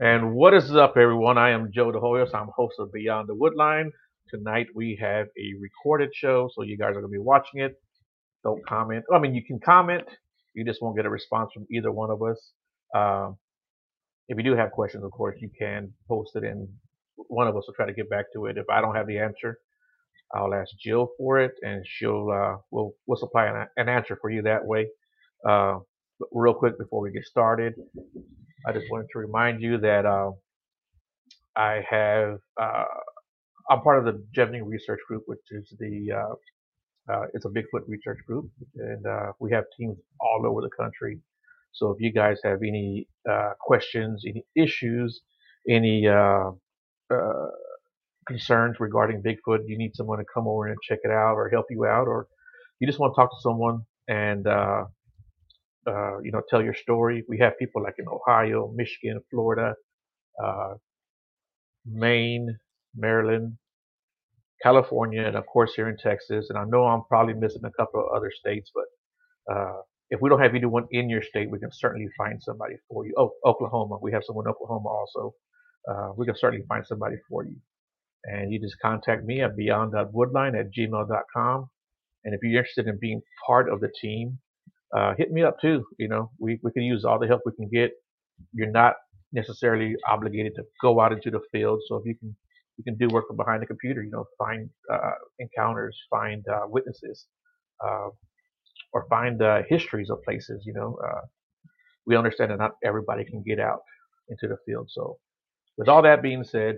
And what is up, everyone? I am Joe DeHoyos. I'm host of Beyond the Woodline. Tonight we have a recorded show, so you guys are going to be watching it. Don't comment. I mean, you can comment. You just won't get a response from either one of us. Um, if you do have questions, of course, you can post it, and one of us will try to get back to it. If I don't have the answer, I'll ask Jill for it, and she'll uh, will will supply an, an answer for you that way. Uh, real quick before we get started, I just wanted to remind you that uh, I have uh, I'm part of the Jevning Research Group, which is the uh, uh, it's a Bigfoot research group, and uh, we have teams all over the country. So if you guys have any uh, questions, any issues, any concerns regarding Bigfoot, you need someone to come over and check it out or help you out, or you just want to talk to someone and uh, you know tell your story. We have people like in Ohio, Michigan, Florida, uh, Maine, Maryland, California, and of course here in Texas. And I know I'm probably missing a couple of other states, but uh, if we don't have anyone in your state, we can certainly find somebody for you. Oh, Oklahoma, we have someone in Oklahoma also. Uh, we can certainly find somebody for you. And you just contact me at beyond.woodline at gmail.com. And if you're interested in being part of the team, uh, hit me up too. You know, we, we can use all the help we can get. You're not necessarily obligated to go out into the field. So if you can you can do work from behind the computer, you know, find uh, encounters, find uh, witnesses, uh, or find uh, histories of places. You know, uh, we understand that not everybody can get out into the field. So with all that being said,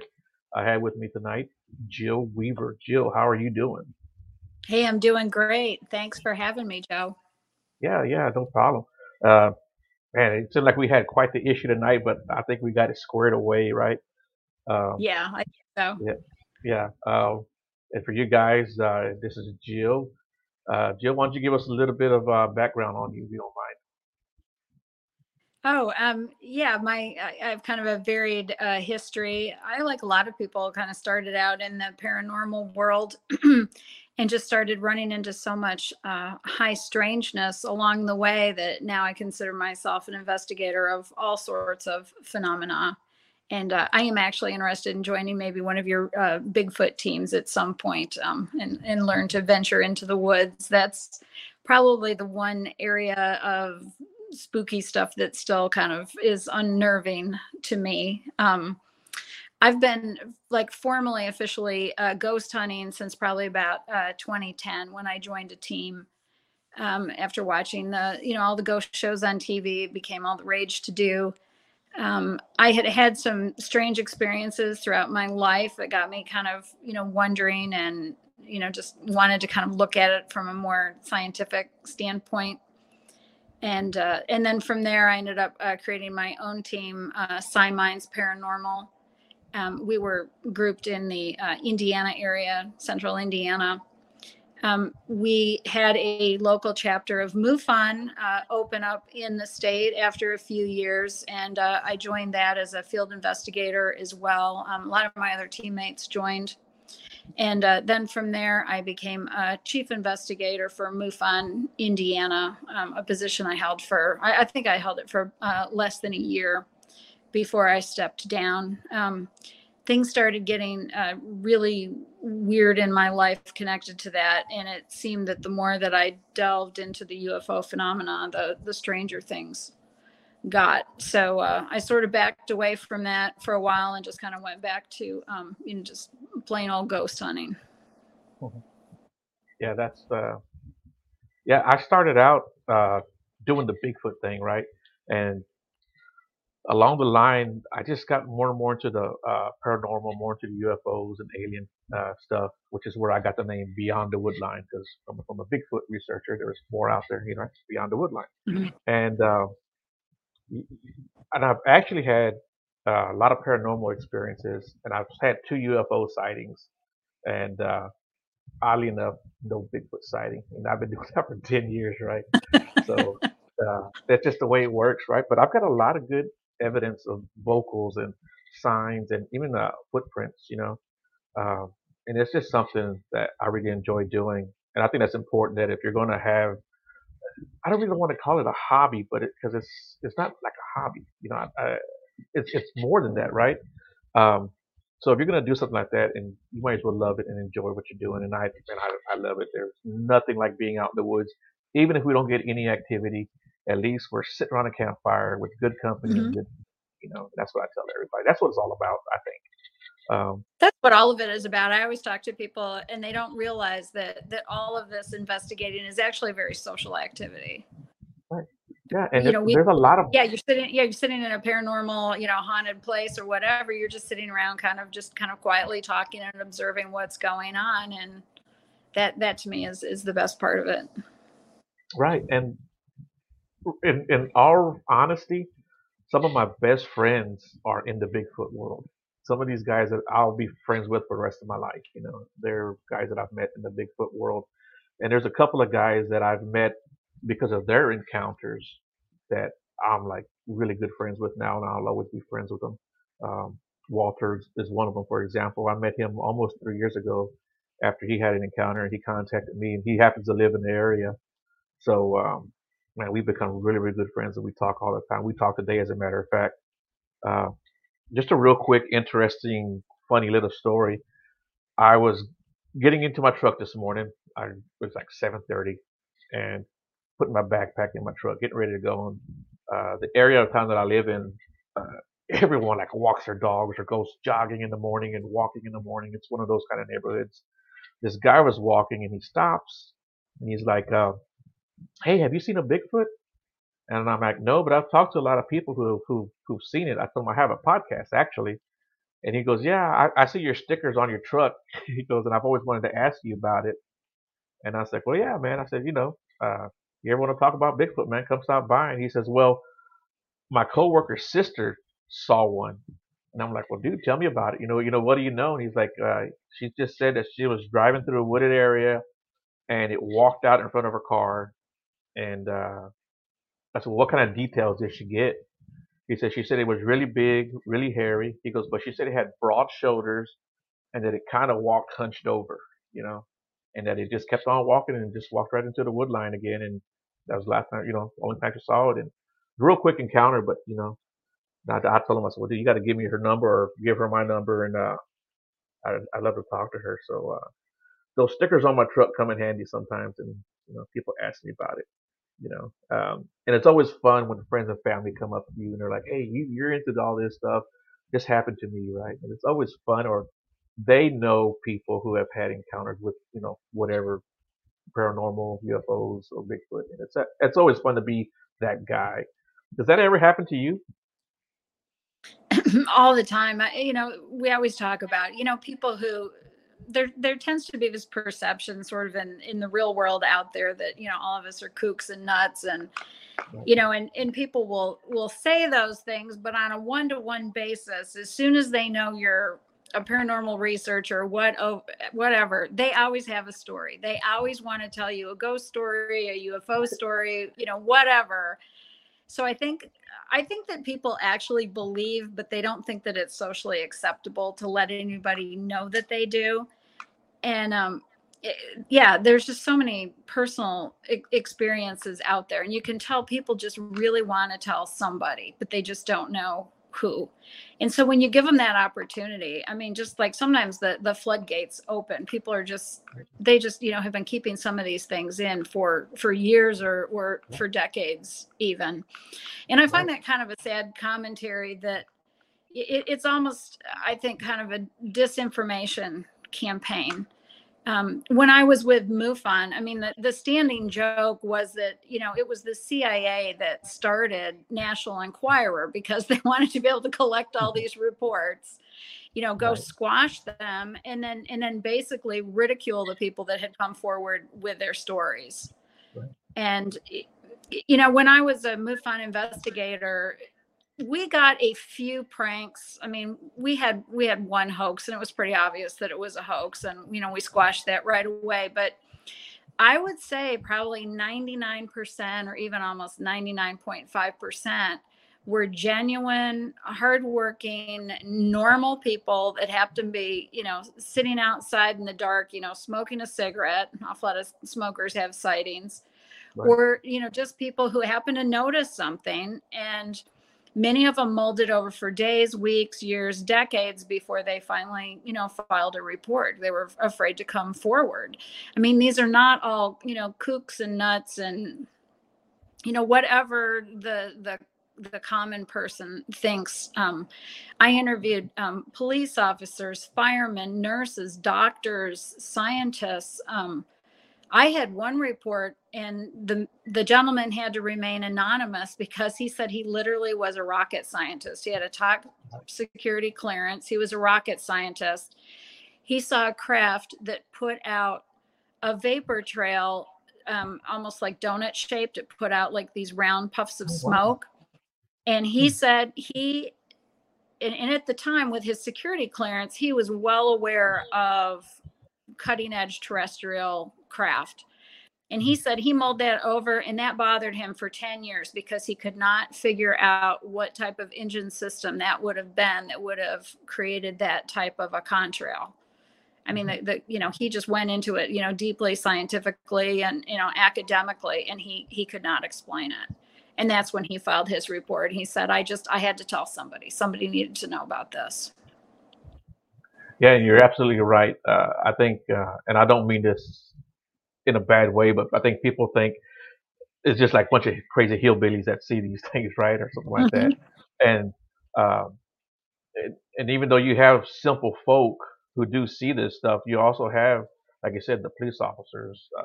I have with me tonight Jill Weaver. Jill, how are you doing? Hey, I'm doing great. Thanks for having me, Joe. Yeah, yeah, no problem. Uh, man, it seemed like we had quite the issue tonight, but I think we got it squared away, right? Um, Yeah, I think so. yeah, yeah. Uh, and for you guys, uh, this is Jill. Uh, Jill, why don't you give us a little bit of uh, background on you, if you don't mind? Oh, um, yeah, my I, I have kind of a varied uh, history. I, like a lot of people, kind of started out in the paranormal world and just started running into so much uh, high strangeness along the way that now I consider myself an investigator of all sorts of phenomena. And uh, I am actually interested in joining maybe one of your uh, Bigfoot teams at some point um, and, and learn to venture into the woods. That's probably the one area of spooky stuff that still kind of is unnerving to me. Um, I've been like formally, officially uh, ghost hunting since probably about uh, 2010 when I joined a team. Um, after watching the, you know, all the ghost shows on TV, became all the rage to do. Um, I had had some strange experiences throughout my life that got me kind of, you know, wondering and, you know, just wanted to kind of look at it from a more scientific standpoint and uh, and then from there, I ended up uh, creating my own team, uh, Sci Minds Paranormal. Um, we were grouped in the uh, Indiana area, central Indiana. Um, we had a local chapter of MUFON uh, open up in the state after a few years, and uh, I joined that as a field investigator as well. Um, a lot of my other teammates joined and uh, then from there, I became a chief investigator for MUFON Indiana, um, a position I held for, I, I think I held it for uh, less than a year before I stepped down. Um, things started getting uh, really weird in my life connected to that. And it seemed that the more that I delved into the UFO phenomena, the, the stranger things got. So uh, I sort of backed away from that for a while and just kind of went back to, um, you know, just plain old ghost hunting. Mhm. Yeah, that's uh, yeah. I started out uh, doing the Bigfoot thing, right? And along the line, I just got more and more into the uh, paranormal, more into the UFOs and alien uh, stuff, which is where I got the name Beyond the Woodline, because from, from a Bigfoot researcher, there was more out there, you know, beyond the woodline. Mhm. And uh, and I've actually had uh, a lot of paranormal experiences, and I've had two UFO sightings, and uh, oddly enough, no Bigfoot sighting, and I've been doing that for ten years, right? So uh, that's just the way it works, right? But I've got a lot of good evidence of vocals and signs, and even uh, footprints, you know, um, and it's just something that I really enjoy doing, and I think that's important that if you're going to have I don't really want to call it a hobby, but because it, it's it's not like a hobby, you know. I, I, it's it's more than that, right? Um, so if you're gonna do something like that, and you might as well love it and enjoy what you're doing, and I and I, I love it. There's nothing like being out in the woods, even if we don't get any activity. At least we're sitting around a campfire with good company hmm and good, you know. That's what I tell everybody. That's what it's all about. I think. Um, That's what all of it is about. I always talk to people and they don't realize that that all of this investigating is actually a very social activity. right. Yeah, and You know, we there's a lot of yeah, you're sitting yeah, you're sitting in a paranormal, you know, haunted place or whatever. You're just sitting around kind of just kind of quietly talking and observing what's going on and that that to me is is the best part of it. right, and in in honesty, some of my best friends are in the Bigfoot world. Some of these guys that I'll be friends with for the rest of my life. You know, they're guys that I've met in the Bigfoot world, and there's a couple of guys that I've met because of their encounters that I'm like really good friends with now, and I'll always be friends with them. Um, Walter is one of them, for example. I met him almost three years ago after he had an encounter, and he contacted me, and he happens to live in the area. So, um, man, we've become really, really good friends, and we talk all the time. We talk today, as a matter of fact. Uh, just a real quick, interesting, funny little story. I was getting into my truck this morning. I it was like 7:30, and putting my backpack in my truck, getting ready to go. And uh, the area of town that I live in, uh, everyone like walks their dogs or goes jogging in the morning and walking in the morning. It's one of those kind of neighborhoods. This guy was walking and he stops and he's like, uh, "Hey, have you seen a Bigfoot?" And I'm like, "No, but I've talked to a lot of people who who who've seen it." I told him I have a podcast actually, and he goes, "Yeah, I, I see your stickers on your truck." he goes, "And I've always wanted to ask you about it." And I said, "Well, yeah, man." I said, "You know, uh, you ever want to talk about Bigfoot, man? Come stop by." And he says, "Well, my coworker's sister saw one." And I'm like, "Well, dude, tell me about it. You know, you know, what do you know?" And he's like, uh, "She just said that she was driving through a wooded area, and it walked out in front of her car." And uh, I said, well, "What kind of details did she get?" He said, "She said it was really big, really hairy." He goes, "But she said it had broad shoulders, and that it kind of walked hunched over, you know, and that it just kept on walking and just walked right into the wood line again." And that was last time, you know, only time she saw it. And real quick encounter, but you know, I, I told him, I said, "Well, dude, you got to give me her number or give her my number, and uh, I, I'd love to talk to her." So uh, those stickers on my truck come in handy sometimes, and you know, people ask me about it. You know, um, and it's always fun when friends and family come up to you and they're like, "Hey, you, you're into all this stuff. This happened to me, right?" And it's always fun, or they know people who have had encounters with, you know, whatever paranormal, UFOs, or Bigfoot, and it's it's always fun to be that guy. Does that ever happen to you? all the time. I, you know, we always talk about, you know, people who there there tends to be this perception sort of in in the real world out there that, you know, all of us are kooks and nuts and you know, and and people will will say those things, but on a one-to-one basis, as soon as they know you're a paranormal researcher, what oh, whatever, they always have a story. They always want to tell you a ghost story, a UFO story, you know, whatever. So i think i think that people actually believe but they don't think that it's socially acceptable to let anybody know that they do and um it, yeah there's just so many personal e- experiences out there and you can tell people just really want to tell somebody but they just don't know who. And so when you give them that opportunity i mean just like sometimes the the floodgates open people are just they just you know have been keeping some of these things in for for years or or for decades even. And i find that kind of a sad commentary that it, it's almost i think kind of a disinformation campaign um, when I was with MUFON, I mean, the, the standing joke was that, you know, it was the CIA that started National Enquirer because they wanted to be able to collect all these reports, you know, go Right. squash them and then, and then basically ridicule the people that had come forward with their stories. Right. And, you know, when I was a MUFON investigator, we got a few pranks. I mean, we had we had one hoax and it was pretty obvious that it was a hoax and you know, we squashed that right away, but I would say probably 99% or even almost 99.5% were genuine, hardworking, normal people that happened to be, you know, sitting outside in the dark, you know, smoking a cigarette. An awful lot of smokers have sightings. Right. Or, you know, just people who happen to notice something and many of them molded over for days, weeks, years, decades before they finally, you know, filed a report. They were afraid to come forward. I mean, these are not all, you know, kooks and nuts and, you know, whatever the the the common person thinks. Um, I interviewed um, police officers, firemen, nurses, doctors, scientists. Um, I had one report, and the the gentleman had to remain anonymous because he said he literally was a rocket scientist. He had a top security clearance. He was a rocket scientist. He saw a craft that put out a vapor trail, um, almost like donut shaped. It put out like these round puffs of Oh, smoke, and he Hmm. said he. And, and at the time, with his security clearance, he was well aware of cutting edge terrestrial craft. And he said he mulled that over and that bothered him for 10 years because he could not figure out what type of engine system that would have been that would have created that type of a contrail. I mean, the, the, you know, he just went into it, you know, deeply scientifically and, you know, academically, and he, he could not explain it. And that's when he filed his report. He said, I just, I had to tell somebody, somebody needed to know about this. Yeah, and you're absolutely right. Uh, I think, uh, and I don't mean this in a bad way, but I think people think it's just like a bunch of crazy hillbillies that see these things, right, or something like that. And um, and, and even though you have simple folk who do see this stuff, you also have, like I said, the police officers, uh,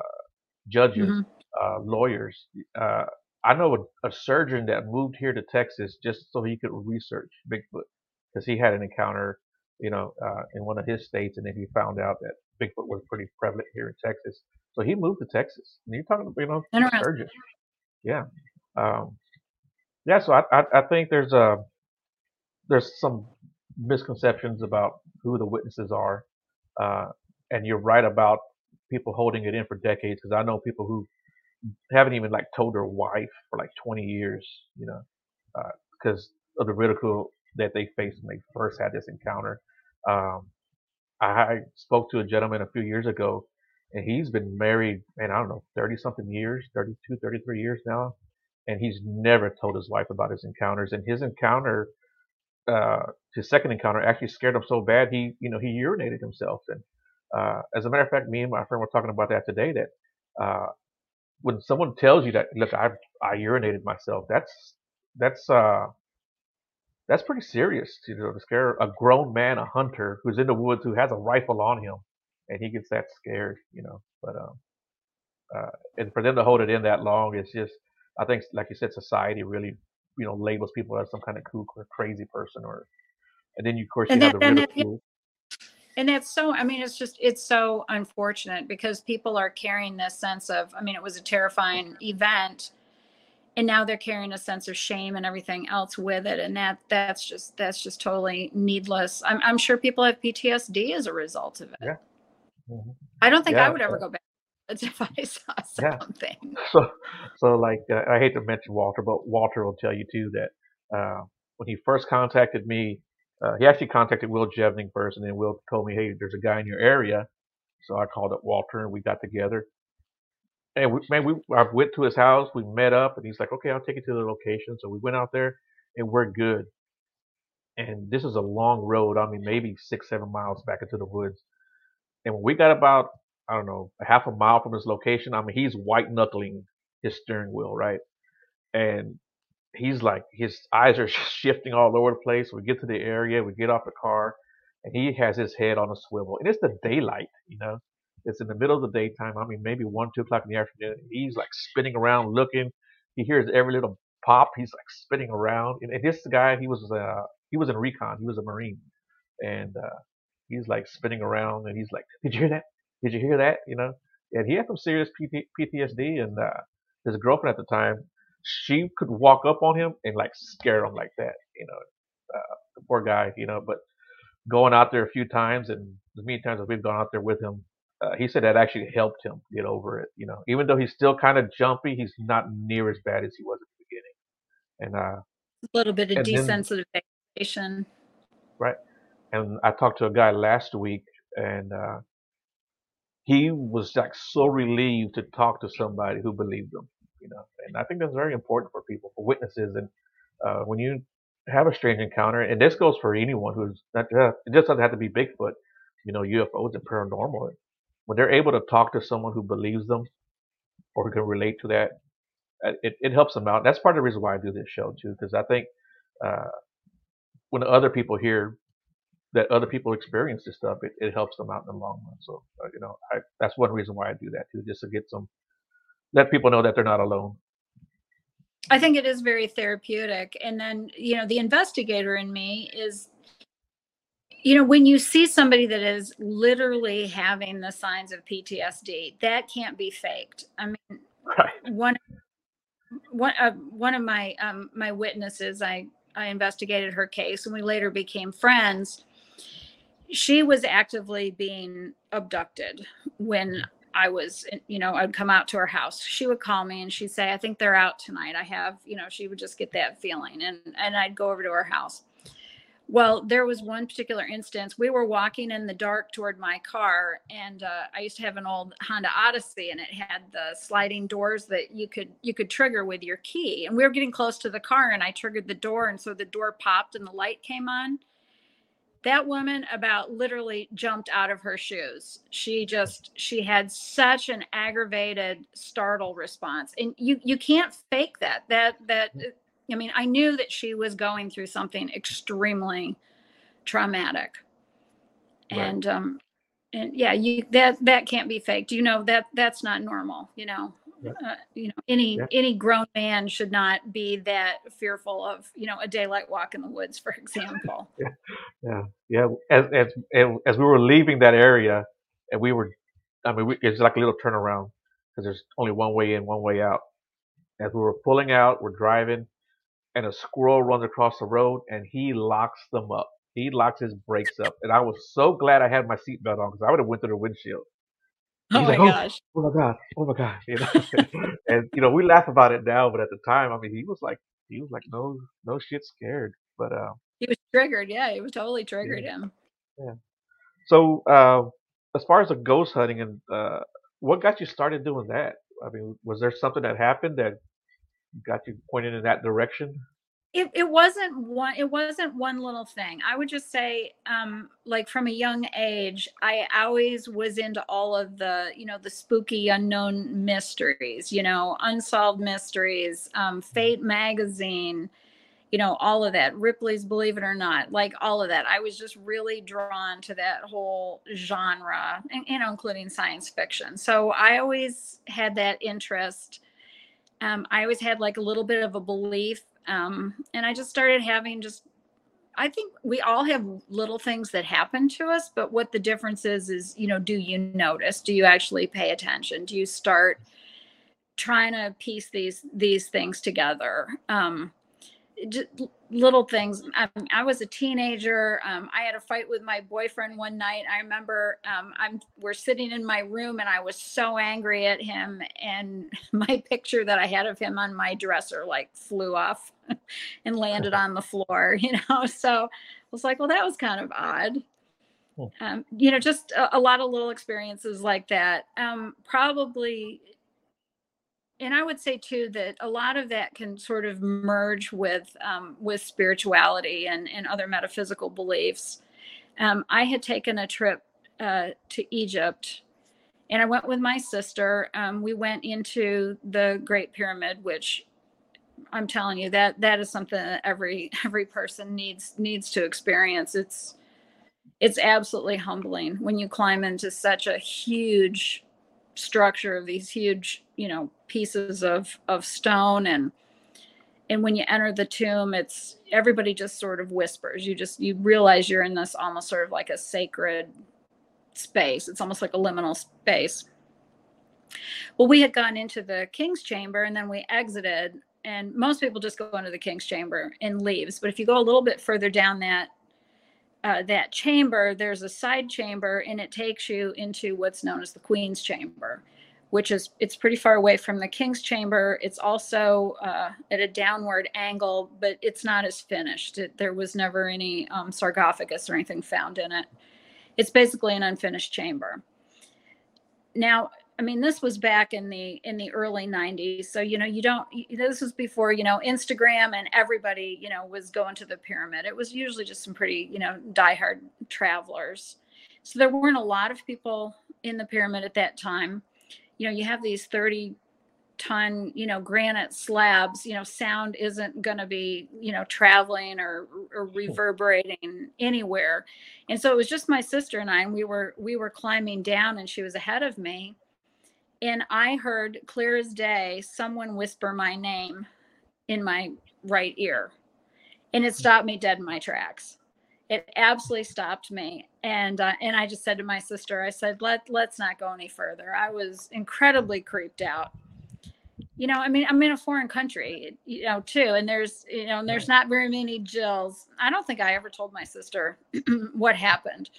judges, Mhm. uh, lawyers. Uh, I know a, a surgeon that moved here to Texas just so he could research Bigfoot because he had an encounter, you know, uh, in one of his states, and then he found out that Bigfoot was pretty prevalent here in Texas. So he moved to Texas. And you're talking, about, you know, a Interesting. surgeon. Yeah. Um, yeah. So I, I, I think there's a there's some misconceptions about who the witnesses are, uh, and you're right about people holding it in for decades. Because I know people who haven't even like told their wife for like 20 years, you know, because of the ridicule that they faced when they first had this encounter. Um, I spoke to a gentleman a few years ago, and he's been married, and I don't know, 30 something years, 32, 33 years now, and he's never told his wife about his encounters. And his encounter, uh, his second encounter, actually scared him so bad he, you know, he urinated himself. And uh, as a matter of fact, me and my friend were talking about that today. That uh, when someone tells you that, look, I I urinated myself, that's that's uh that's pretty serious, you know, to scare a grown man, a hunter who's in the woods who has a rifle on him, and he gets that scared, you know. But um, uh, and for them to hold it in that long, it's just, I think, like you said, society really, you know, labels people as some kind of kook or crazy person, or, and then you, of course, you And have that- the ridicule. and that's so i mean it's just it's so unfortunate because people are carrying this sense of i mean it was a terrifying event and now they're carrying a sense of shame and everything else with it and that that's just that's just totally needless i'm, I'm sure people have ptsd as a result of it Yeah. Mhm. i don't think Yeah, i would ever go back if i saw something Yeah. So, so like, uh, I hate to mention Walter, but Walter will tell you too that uh, when he first contacted me, uh, he actually contacted Will Jevning first, and then Will told me, "Hey, there's a guy in your area." So I called up Walter, and we got together. And we, man, we I went to his house. We met up, and he's like, "Okay, I'll take you to the location." So we went out there, and we're good. And this is a long road. I mean, maybe six, seven miles back into the woods. And when we got about, I don't know, a half a mile from his location, I mean, he's white knuckling his steering wheel, right? And he's like, his eyes are shifting all over the place. We get to the area, we get off the car, and he has his head on a swivel. And it's the daylight, you know? It's in the middle of the daytime. I mean, maybe one, two o'clock in the afternoon. He's like spinning around looking. He hears every little pop. He's like spinning around. And, and this guy, he was, uh, he was in recon. He was a Marine. And, uh, he's like spinning around and he's like, did you hear that? Did you hear that? You know? And he had some serious PT- PTSD and, uh, his girlfriend at the time, she could walk up on him and like scare him like that, you know, uh, the poor guy, you know, but going out there a few times and as many times as we've gone out there with him, uh, he said that actually helped him get over it, you know, even though he's still kind of jumpy, he's not near as bad as he was at the beginning. And, uh, a little bit of desensitization, then- desensitization and I talked to a guy last week, and uh, he was like so relieved to talk to somebody who believed him, you know. And I think that's very important for people, for witnesses. And uh, when you have a strange encounter, and this goes for anyone who's not uh, it just doesn't have to be Bigfoot, you know, UFOs and paranormal. When they're able to talk to someone who believes them or who can relate to that, uh, it, it helps them out. That's part of the reason why I do this show too, because I think uh, when other people hear that other people experience this stuff, it, it helps them out in the long run. So uh, you know, I, that's one reason why I do that too, just to get some let people know that they're not alone. I think it is very therapeutic. And then, you know, the investigator in me is, you know, when you see somebody that is literally having the signs of PTSD, that can't be faked. I mean, right. one one uh, one of my um, my witnesses, I I investigated her case, and we later became friends. She was actively being abducted when I was, you know, I'd come out to her house. She would call me and she'd say, I think they're out tonight. I have, you know, she would just get that feeling. And and I'd go over to her house. Well, there was one particular instance. We were walking in the dark toward my car, and uh, I used to have an old Honda Odyssey, and it had the sliding doors that you could you could trigger with your key. And we were getting close to the car, and I triggered the door, and so the door popped, and the light came on. That woman about literally jumped out of her shoes. She just she had such an aggravated startle response. And you you can't fake that. That that i mean i knew that she was going through something extremely traumatic. Right. and um and yeah you that that can't be faked. You know that that's not normal you know? Uh, you know any yeah. any grown man should not be that fearful of you know a daylight walk in the woods for example. Yeah. Yeah. Yeah. As as as we were leaving that area and we were i mean we, it's like a little turnaround because there's only one way in one way out. As we were pulling out we're driving and a squirrel runs across the road and he locks them up he locks his brakes up and i was so glad i had my seatbelt on because i would have went through the windshield Oh my like, oh, gosh. Oh, oh, my god. Oh my god. You know, and you know, we laugh about it now, but at the time, I mean, he was like, he was like, no, no shit, scared. But uh, he was triggered. Yeah, he was totally triggered yeah. him. Yeah. So, uh, as far as the ghost hunting and uh, what got you started doing that? I mean, was there something that happened that got you pointed in that direction? it, it wasn't one it wasn't one little thing. I would just say um like from a young age i always was into all of the you know the spooky unknown mysteries you know unsolved mysteries um fate magazine you know all of that ripley's believe it or not like all of that. I was just really drawn to that whole genre and you know including science fiction. So i always had that interest um, i always had like a little bit of a belief um, and I just started having just, I think we all have little things that happen to us, but what the difference is, is, you know, do you notice? Do you actually pay attention? Do you start trying to piece these, these things together? Um, just little things. I, I, was a teenager. Um, I had a fight with my boyfriend one night. I remember um, I'm we're sitting in my room and I was so angry at him, and my picture that I had of him on my dresser like flew off and landed on the floor. You know, so I was like, well, that was kind of odd. Um, you know, just a, a, lot of little experiences like that. Um, probably and I would say too that a lot of that can sort of merge with um, with spirituality and, and other metaphysical beliefs. Um, I had taken a trip uh, to Egypt, and I went with my sister. Um, we went into the Great Pyramid, which I'm telling you that that is something that every every person needs needs to experience. It's it's absolutely humbling when you climb into such a huge structure of these huge you know pieces of of stone. And and when you enter the tomb it's everybody just sort of whispers. You just you realize you're in this almost sort of like a sacred space. It's almost like a liminal space. Well we had gone into the king's chamber and then we exited and most people just go into the king's chamber and leaves. But if you go a little bit further down that uh, that chamber there's a side chamber and it takes you into what's known as the queen's chamber which is it's pretty far away from the king's chamber. It's also uh, at a downward angle but it's not as finished. It, there was never any um, sarcophagus or anything found in it. It's basically an unfinished chamber. Now I mean, this was back in the in the early '90s, so you know, you don't. This was before you know Instagram and everybody you know was going to the pyramid. It was usually just some pretty you know diehard travelers. So there weren't a lot of people in the pyramid at that time. You know, you have these 30 ton, you know, granite slabs, you know, sound isn't going to be, you know, traveling or, or reverberating anywhere. And so it was just my sister and I, and we were, we were climbing down and she was ahead of me. And I heard clear as day someone whisper my name in my right ear. And it stopped me dead in my tracks. It absolutely stopped me. And uh, and I just said to my sister, I said, let let's not go any further. I was incredibly creeped out you know, I mean, I'm in a foreign country, you know, too, and there's, you know, and there's not very many Jills. I don't think I ever told my sister what happened,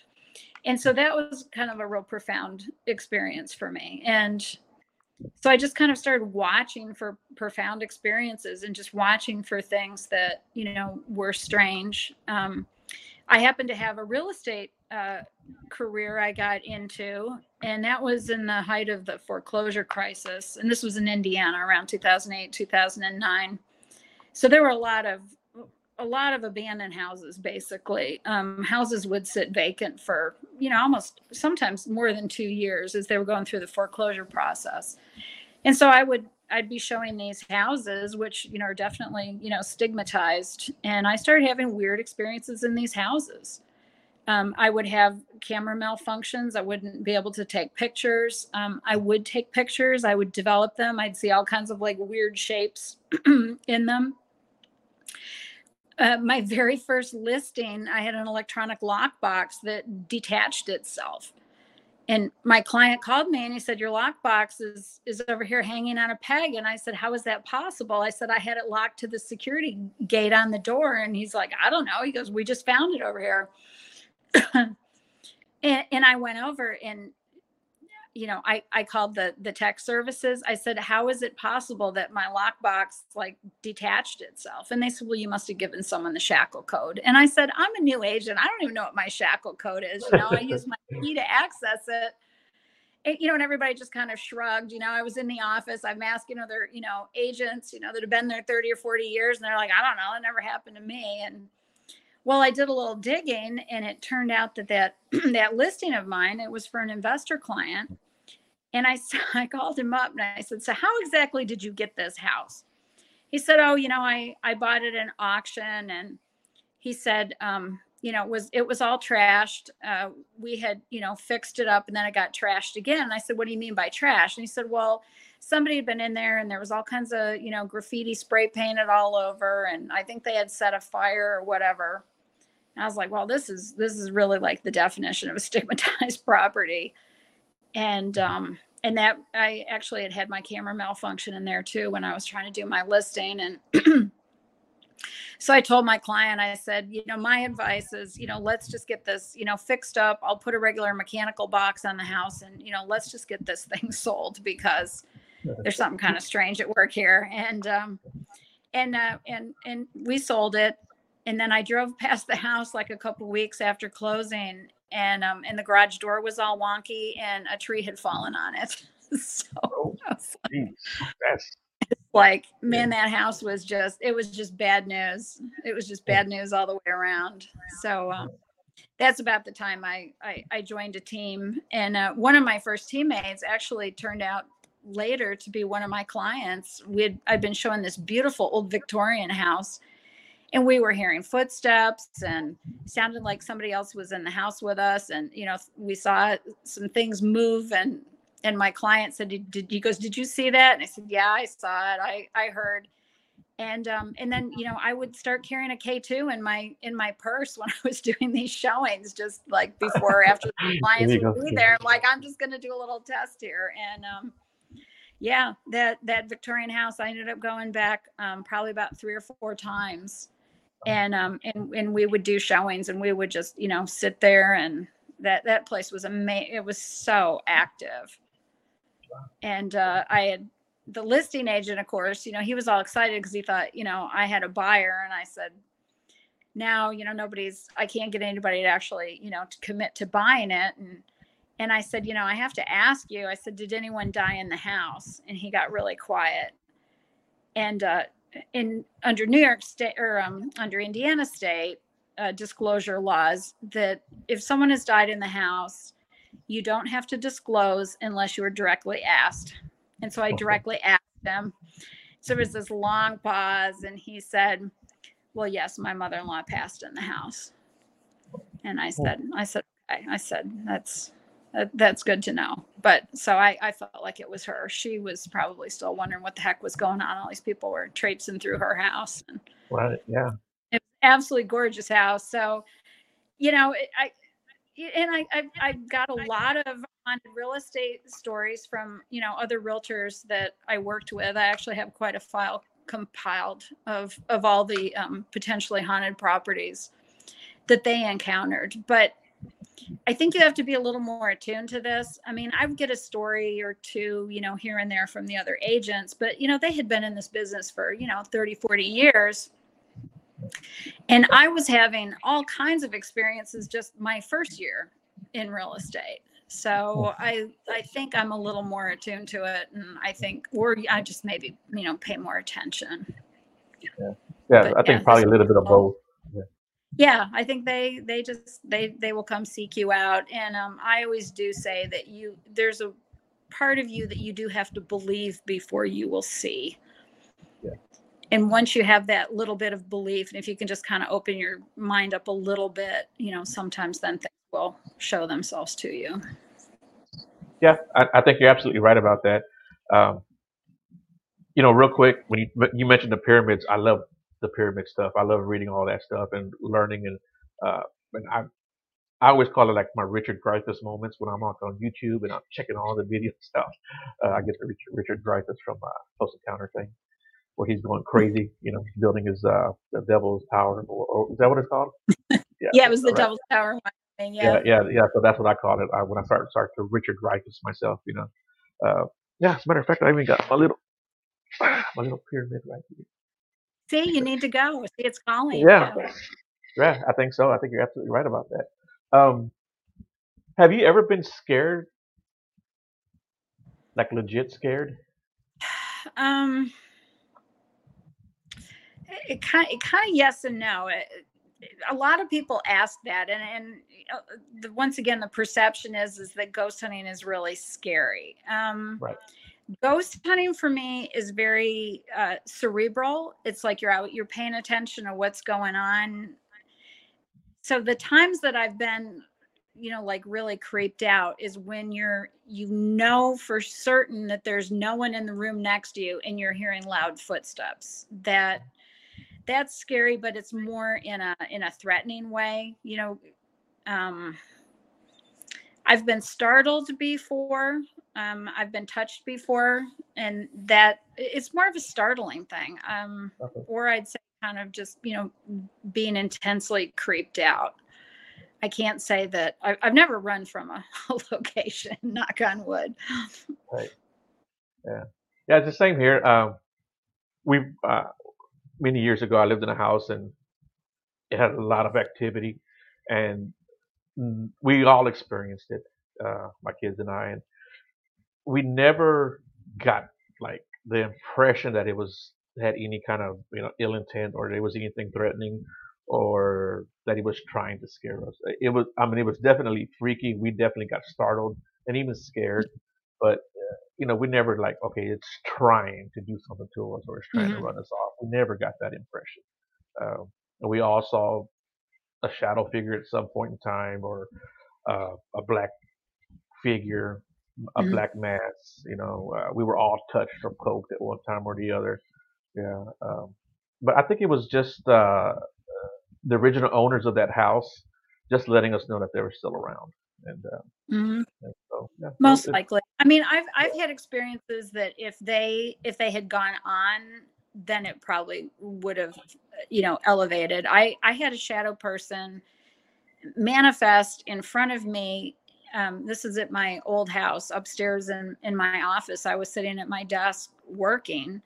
and so that was kind of a real profound experience for me. And so I just kind of started watching for profound experiences and just watching for things that you know were strange. Um, I happened to have a real estate uh, career I got into, and that was in the height of the foreclosure crisis. And this was in Indiana around 2008, 2009. So there were a lot of a lot of abandoned houses basically um, houses would sit vacant for you know almost sometimes more than two years as they were going through the foreclosure process and so i would i'd be showing these houses which you know are definitely you know stigmatized and i started having weird experiences in these houses um, I would have camera malfunctions. I wouldn't be able to take pictures. Um, I would take pictures. I would develop them. I'd see all kinds of like weird shapes in them. Uh, my very first listing, I had an electronic lockbox that detached itself. And my client called me and he said, Your lockbox is, is over here hanging on a peg. And I said, How is that possible? I said, I had it locked to the security gate on the door. And he's like, I don't know. He goes, We just found it over here. and, and I went over and you know, I, I called the the tech services. I said, "How is it possible that my lockbox like detached itself?" And they said, "Well, you must have given someone the shackle code." And I said, "I'm a new agent. I don't even know what my shackle code is. You know, I use my key to access it." And, you know, and everybody just kind of shrugged. You know, I was in the office. I'm asking other, you know, agents, you know, that have been there 30 or 40 years, and they're like, "I don't know. It never happened to me." And well, I did a little digging and it turned out that that, that listing of mine, it was for an investor client. And I, I called him up and I said, so how exactly did you get this house? He said, oh, you know, I, I bought it at an auction. And he said, um, you know, it was, it was all trashed. Uh, we had, you know, fixed it up and then it got trashed again. And I said, what do you mean by trash? And he said, well, somebody had been in there and there was all kinds of, you know, graffiti spray painted all over. And I think they had set a fire or whatever. And I was like, well, this is this is really like the definition of a stigmatized property. And um and that I actually had had my camera malfunction in there too when I was trying to do my listing and so I told my client, I said, you know, my advice is, you know, let's just get this, you know, fixed up. I'll put a regular mechanical box on the house and, you know, let's just get this thing sold because there's something kind of strange at work here. And, um, and, uh, and, and we sold it and then I drove past the house like a couple weeks after closing, and um, and the garage door was all wonky, and a tree had fallen on it. so oh, like, that's like, man, that house was just it was just bad news. It was just bad news all the way around. So um, that's about the time I I, I joined a team, and uh, one of my first teammates actually turned out later to be one of my clients. We had I'd been showing this beautiful old Victorian house and we were hearing footsteps and sounded like somebody else was in the house with us. And you know we saw some things move and and my client said did, did he goes did you see that? And i said yeah i saw it. I i heard. And um and then you know i would start carrying a k2 in my in my purse when i was doing these showings just like before or after the clients would be there i'm like i'm just going to do a little test here. And um yeah that that victorian house i ended up going back um, probably about three or four times and um and and we would do showings and we would just you know sit there and that that place was amazing it was so active and uh i had the listing agent of course you know he was all excited because he thought you know i had a buyer and i said now you know nobody's i can't get anybody to actually you know to commit to buying it and And I said, you know, I have to ask you. I said, did anyone die in the house? And he got really quiet. And uh, in under New York State or um, under Indiana State uh, disclosure laws, that if someone has died in the house, you don't have to disclose unless you were directly asked. And so I directly asked him. So there was this long pause, and he said, "Well, yes, my mother-in-law passed in the house." And I said, "I said, okay. I said that's that, that's good to know." But so I, I felt like it was her. She was probably still wondering what the heck was going on. All these people were traipsing through her house, and Right. Yeah. it's absolutely gorgeous house. So, you know, it, I and I, I I got a lot of haunted real estate stories from you know other realtors that I worked with. I actually have quite a file compiled of of all the um, potentially haunted properties that they encountered. But I think you have to be a little more attuned to this. I mean, I get a story or two, you know, here and there from the other agents, but you know, they had been in this business for, you know, 30, 40 years. And I was having all kinds of experiences just my first year in real estate. So I I think I'm a little more attuned to it and I think or I just maybe, you know, pay more attention. Yeah. But I think yeah, probably a little bit of both. Yeah i think they they just they they will come seek you out and um i always do say that you there's a part of you that you do have to believe before you will see Yeah. and once you have that little bit of belief and if you can just kind of open your mind up a little bit you know sometimes then things will show themselves to you Yeah. I, I think you're absolutely right about that. Um, you know, real quick, when you you mentioned the pyramids, I love the pyramid stuff. I love reading all that stuff and learning and uh, and I I always call it like my Richard Dreyfuss moments when I'm on, on YouTube and I'm checking all the video stuff. Uh, I get the Richard, Richard Dreyfuss from uh, Close Encounter thing where he's going crazy. You know, he's building his uh, the Devil's Tower. Or, or, is that what it's called? Yeah. yeah it was the right. devil's tower thing Yeah, yeah yeah, yeah. So that's what I call it. I, when I start start to Richard Dreyfuss myself, you know. Uh, yeah, as a matter of fact, I even got my little my little pyramid right here. See you need to go see it's calling Yeah, yeah, I think so. I think you're absolutely right about that. Um, have you ever been scared, like legit scared? Um, it kind it kind of yes and no. It, it- a lot of people ask that, and and uh, the, once again, the perception is is that ghost hunting is really scary. Um, Right. Ghost hunting for me is very uh, cerebral. It's like you're out, you're paying attention to what's going on. So the times that I've been, you know, like really creeped out is when you're, you know, for certain that there's no one in the room next to you and you're hearing loud footsteps. That that's scary, but it's more in a in a threatening way. You know, um, I've been startled before. Um, I've been touched before, and that it's more of a startling thing. Um, Okay. or I'd say kind of just you know being intensely creeped out. I can't say that I, I've never run from a, a location. Knock on wood. Right. Yeah, Yeah, it's the same here. Um, we uh, many years ago, I lived in a house and it had a lot of activity, and mm, we all experienced it, uh, my kids and I, and we never got like the impression that it was had any kind of you know ill intent or there was anything threatening or that he was trying to scare us. It was, I mean, it was definitely freaky. We definitely got startled and even scared, but uh, you know, we never like, okay, it's trying to do something to us or it's trying to Mhm. run us off. We never got that impression. Um, and we all saw a shadow figure at some point in time or uh, a black figure, a Mhm. black mass. You know, uh, we were all touched or poked at one time or the other. Yeah. Um, but I think it was just uh, the original owners of that house just letting us know that they were still around. And, uh, Mhm. and so, yeah. most it- likely i mean i've i've had experiences that if they if they had gone on then it probably would have you know elevated i i had a shadow person manifest in front of me um, this is at my old house upstairs in in my office. I was sitting at my desk working.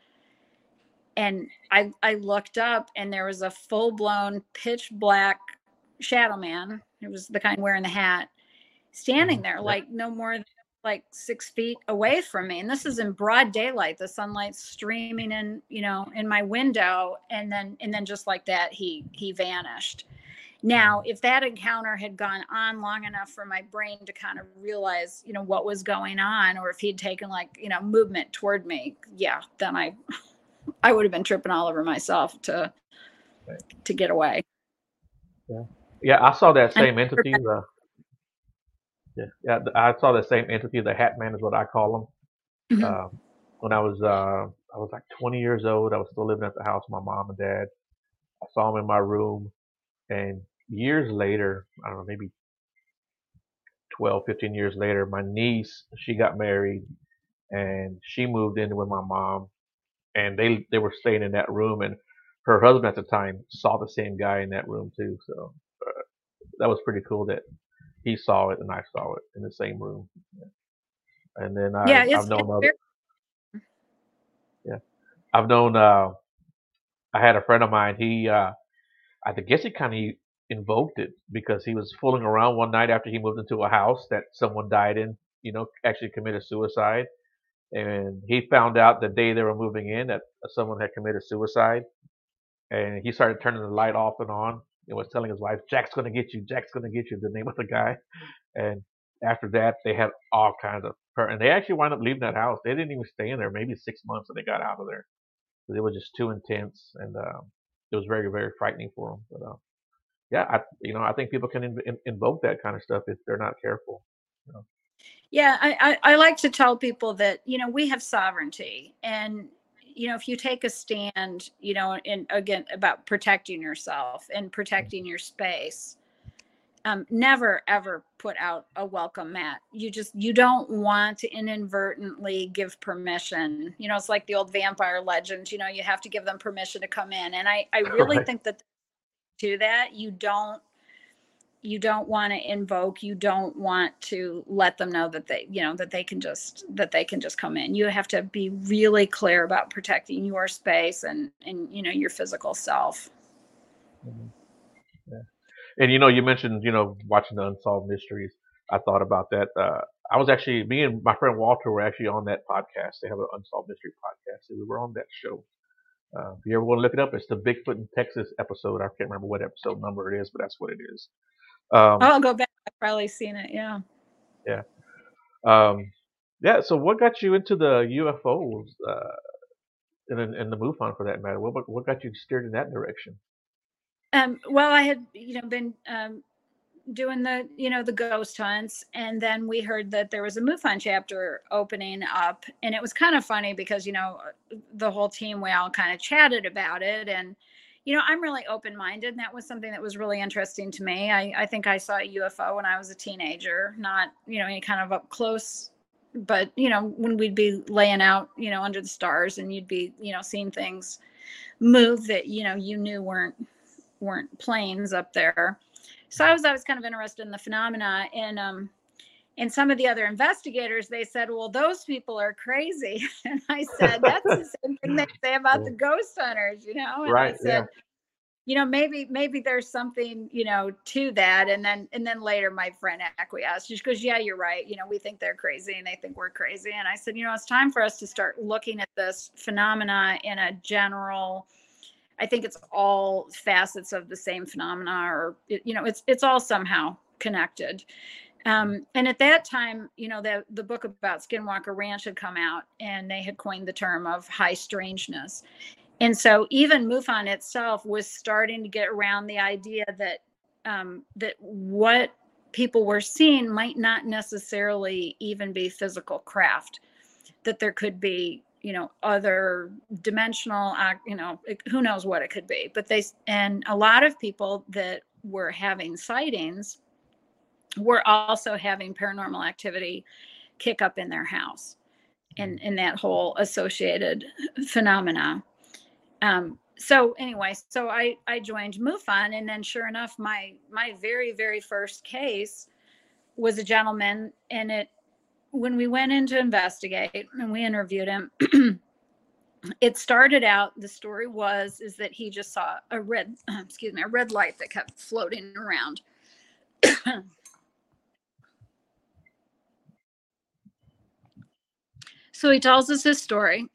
And i i looked up and there was a full blown pitch black shadow man. It was the kind wearing the hat standing Mhm. there like no more than like six feet away from me. And this is in broad daylight. The sunlight streaming in you know in my window. And then and then just like that he he vanished now if that encounter had gone on long enough for my brain to kind of realize you know what was going on or if he'd taken like you know movement toward me yeah then i i would have been tripping all over myself to Right. to get away Yeah, yeah, I saw that same entity. The, yeah, yeah, I saw the same entity. The Hat Man is what I call him. Mhm. Um, when I was uh, I was like 20 years old, I was still living at the house with my mom and dad. I saw him in my room, and years later, I don't know, maybe 12, 15 years later, my niece she got married, and she moved in with my mom, and they they were staying in that room, and her husband at the time saw the same guy in that room too. So uh, that was pretty cool that he saw it and I saw it in the same room. And then I, yeah, I've known other, very I've known. Uh, I had a friend of mine. He, uh, I guess he kind of invoked it because he was fooling around one night after he moved into a house that someone died in. You know, actually committed suicide, and he found out the day they were moving in that someone had committed suicide, and he started turning the light off and on and was telling his wife, "Jack's gonna get you. Jack's gonna get you." The name of the guy, and after that, they had all kinds of, and they actually wound up leaving that house. They didn't even stay in there, maybe six months, and they got out of there. It was just too intense, and um, it was very, very frightening for them. But uh, yeah, I, you know, I think people can in, in, invoke that kind of stuff if they're not careful. Yeah, I, I, I like to tell people that, you know, we have sovereignty. And, you know, if you take a stand, you know, and again, about protecting yourself and protecting your space, um, never ever put out a welcome mat. You just, you don't want to inadvertently give permission. You know, it's like the old vampire legend, you know, you have to give them permission to come in. And I, I really Right. think that to that, you don't you don't want to invoke you don't want to let them know that they you know that they can just that they can just come in you have to be really clear about protecting your space and and you know your physical self Mhm. Yeah. And you know, you mentioned you know watching the unsolved mysteries. I thought about that. Uh, I was actually me and my friend Walter were actually on that podcast. They have an unsolved mystery podcast, and we were on that show. Uh, if you ever want to look it up, it's the Bigfoot in Texas episode. I can't remember what episode number it is, but that's what it is. Um, i'll go back i've probably seen it Yeah. yeah um, yeah. So, what got you into the UFOs uh, and, and the MUFON for that matter? What what got you steered in that direction? um well i had you know been um doing the you know the ghost hunts and then we heard that there was a MUFON chapter opening up and it was kind of funny because you know the whole team we all kind of chatted about it and you know i'm really open-minded and that was something that was really interesting to me. I, I think i saw a ufo when i was a teenager not you know any kind of up close but you know when we'd be laying out you know under the stars and you'd be you know seeing things move that you know you knew weren't weren't planes up there so I was I was kind of interested in the phenomena and um and some of the other investigators they said well those people are crazy. And I said that's the same thing they say about the ghost hunters you know? And Right, I said you know maybe maybe there's something you know to that. And then and then later my friend acquiesced. She goes yeah you're right. You know we think they're crazy and they think we're crazy. And I said you know it's time for us to start looking at this phenomena in a general I think it's all facets of the same phenomena, or you know, it's it's all somehow connected. Um, and at that time, you know, the the book about Skinwalker Ranch had come out, and they had coined the term of high strangeness. And so even MUFON itself was starting to get around the idea that um, that what people were seeing might not necessarily even be physical craft, that there could be you know other dimensional you know who knows what it could be but they and a lot of people that were having sightings were also having paranormal activity kick up in their house and in that whole associated phenomena. Um so anyway so i i joined mufon and then sure enough my my very very first case was a gentleman and it when we went in to investigate and we interviewed him, it started out the story was is that he just saw a red excuse me a red light that kept floating around. so he tells us his story.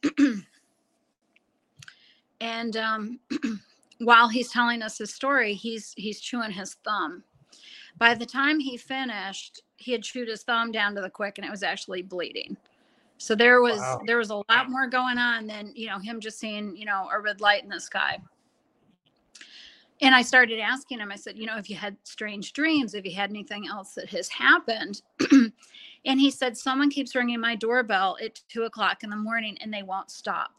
and um, while he's telling us his story, he's he's chewing his thumb by the time he finished, he had chewed his thumb down to the quick and it was actually bleeding. So there was Wow. there was a lot more going on than, you know, him just seeing, you know, a red light in the sky. And I started asking him, I said, you know, if you had strange dreams, if you had anything else that has happened. and he said, someone keeps ringing my doorbell at two o'clock in the morning and they won't stop.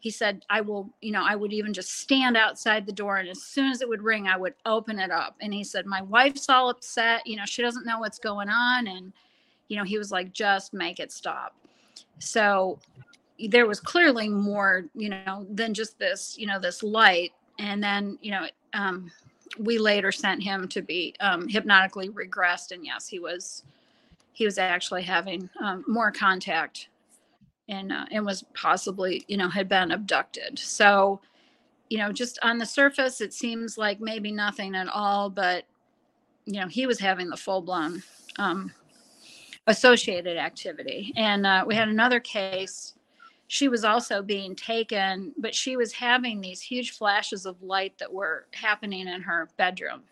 He said, I will, you know, I would even just stand outside the door and as soon as it would ring, I would open it up. And he said, my wife's all upset. You know, she doesn't know what's going on. And, you know, he was like, just make it stop. So there was clearly more, you know, than just this, you know, this light. And then, you know, um, we later sent him to be um, hypnotically regressed. And yes, he was, he was actually having um, more contact and uh, and was possibly you know had been abducted. So you know just on the surface it seems like maybe nothing at all but you know he was having the full blown um, associated activity. And uh, we had another case. She was also being taken but she was having these huge flashes of light that were happening in her bedroom.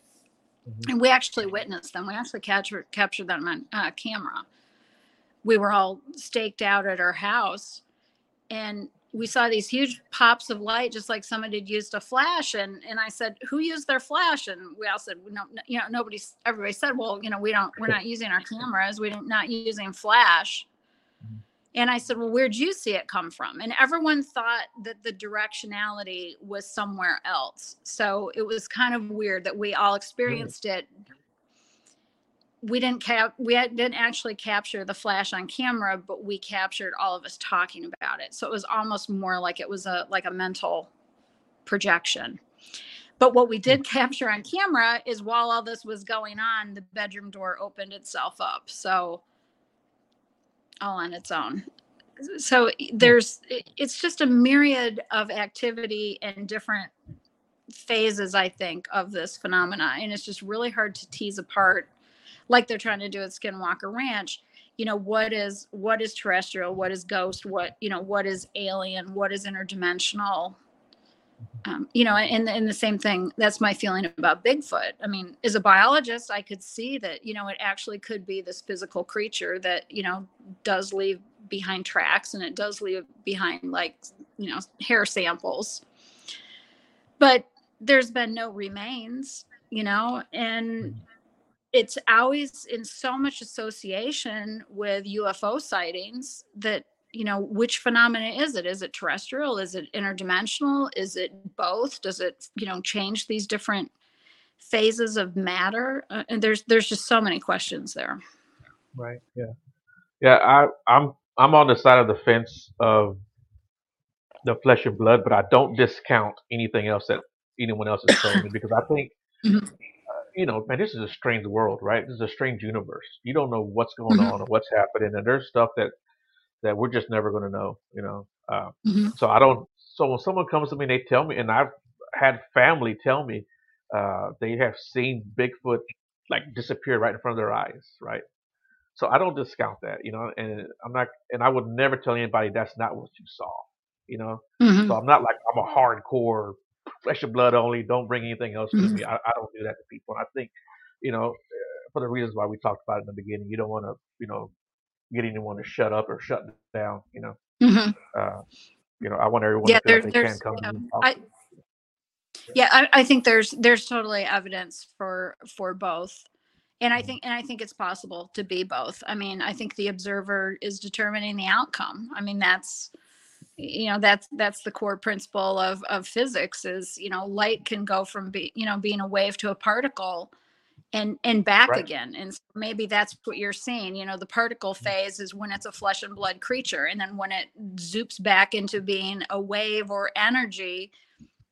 Mhm. and we actually witnessed them. We actually captured captured them on uh, camera we were all staked out at our house and we saw these huge pops of light just like somebody had used a flash and and i said who used their flash? And we all said no you know nobody everybody said well you know we don't we're not using our cameras we're not using flash. Mhm. and i said well where'd you see it come from? And everyone thought that the directionality was somewhere else. So it was kind of weird that we all experienced it we didn't cap we had, didn't actually capture the flash on camera but we captured all of us talking about it. So it was almost more like it was a like a mental projection. But what we hmm. did capture on camera is while all this was going on the bedroom door opened itself up. So all on its own. So there's it's just a myriad of activity and different phases i think of this phenomena and it's just really hard to tease apart like they're trying to do at skinwalker ranch you know what is what is terrestrial what is ghost what you know what is alien what is interdimensional? Um, you know and, and the same thing that's my feeling about bigfoot. I mean as a biologist i could see that you know it actually could be this physical creature that you know does leave behind tracks and it does leave behind like you know hair samples. But there's been no remains you know and it's always in so much association with UFO sightings that you know which phenomena is it is it terrestrial is it interdimensional is it both does it you know change these different phases of matter uh, and there's there's just so many questions there Right. Yeah. Yeah. I, I'm I'm on the side of the fence of the flesh and blood, but I don't discount anything else that anyone else is telling me because I think, Mhm. You know, man, this is a strange world, right? This is a strange universe. You don't know what's going Mhm. on or what's happening, and there's stuff that that we're just never going to know, you know. Uh, Mhm. so I don't. So when someone comes to me and they tell me, and I've had family tell me uh, they have seen Bigfoot like disappear right in front of their eyes, right? So I don't discount that, you know, and I'm not, and I would never tell anybody that's not what you saw, you know. Mhm. So I'm not like I'm a hardcore flesh and blood only. Don't bring anything else to me. I, I don't do that to people. And I think, you know, uh, for the reasons why we talked about in the beginning, you don't want to, you know, get anyone to shut up or shut down. You know, Mhm. uh, you know, I want everyone yeah to feel there, they can come yeah, me. and talk I, yeah I, I think there's there's totally evidence for for both and i Mhm. think and i think it's possible to be both i mean i think the observer is determining the outcome i mean that's you know that's that's the core principle of of physics is you know light can go from be, you know being a wave to a particle and and back Right. again. And so maybe that's what you're seeing you know the particle mm. phase is when it's a flesh and blood creature and then when it zoops back into being a wave or energy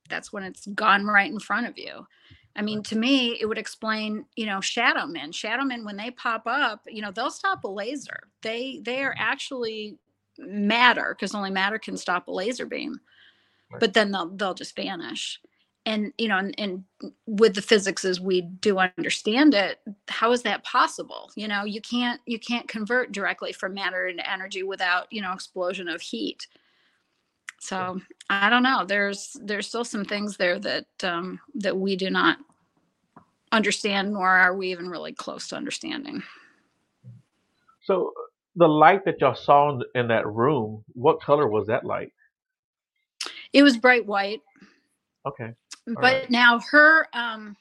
that's when it's gone right in front of you. I mean to me it would explain you know shadow men. Shadow men when they pop up you know they'll stop a laser. They they are mm. actually matter because only matter can stop a laser beam. Right. but then they'll they'll just vanish. And you know and, and with the physics as we do understand it how is that possible? You know you can't you can't convert directly from matter into energy without you know explosion of heat. So i don't know. There's there's still some things there that um that we do not understand nor are we even really close to understanding. So the light that y'all saw in, in that room, what color was that light? it was bright white Okay. but right. now her um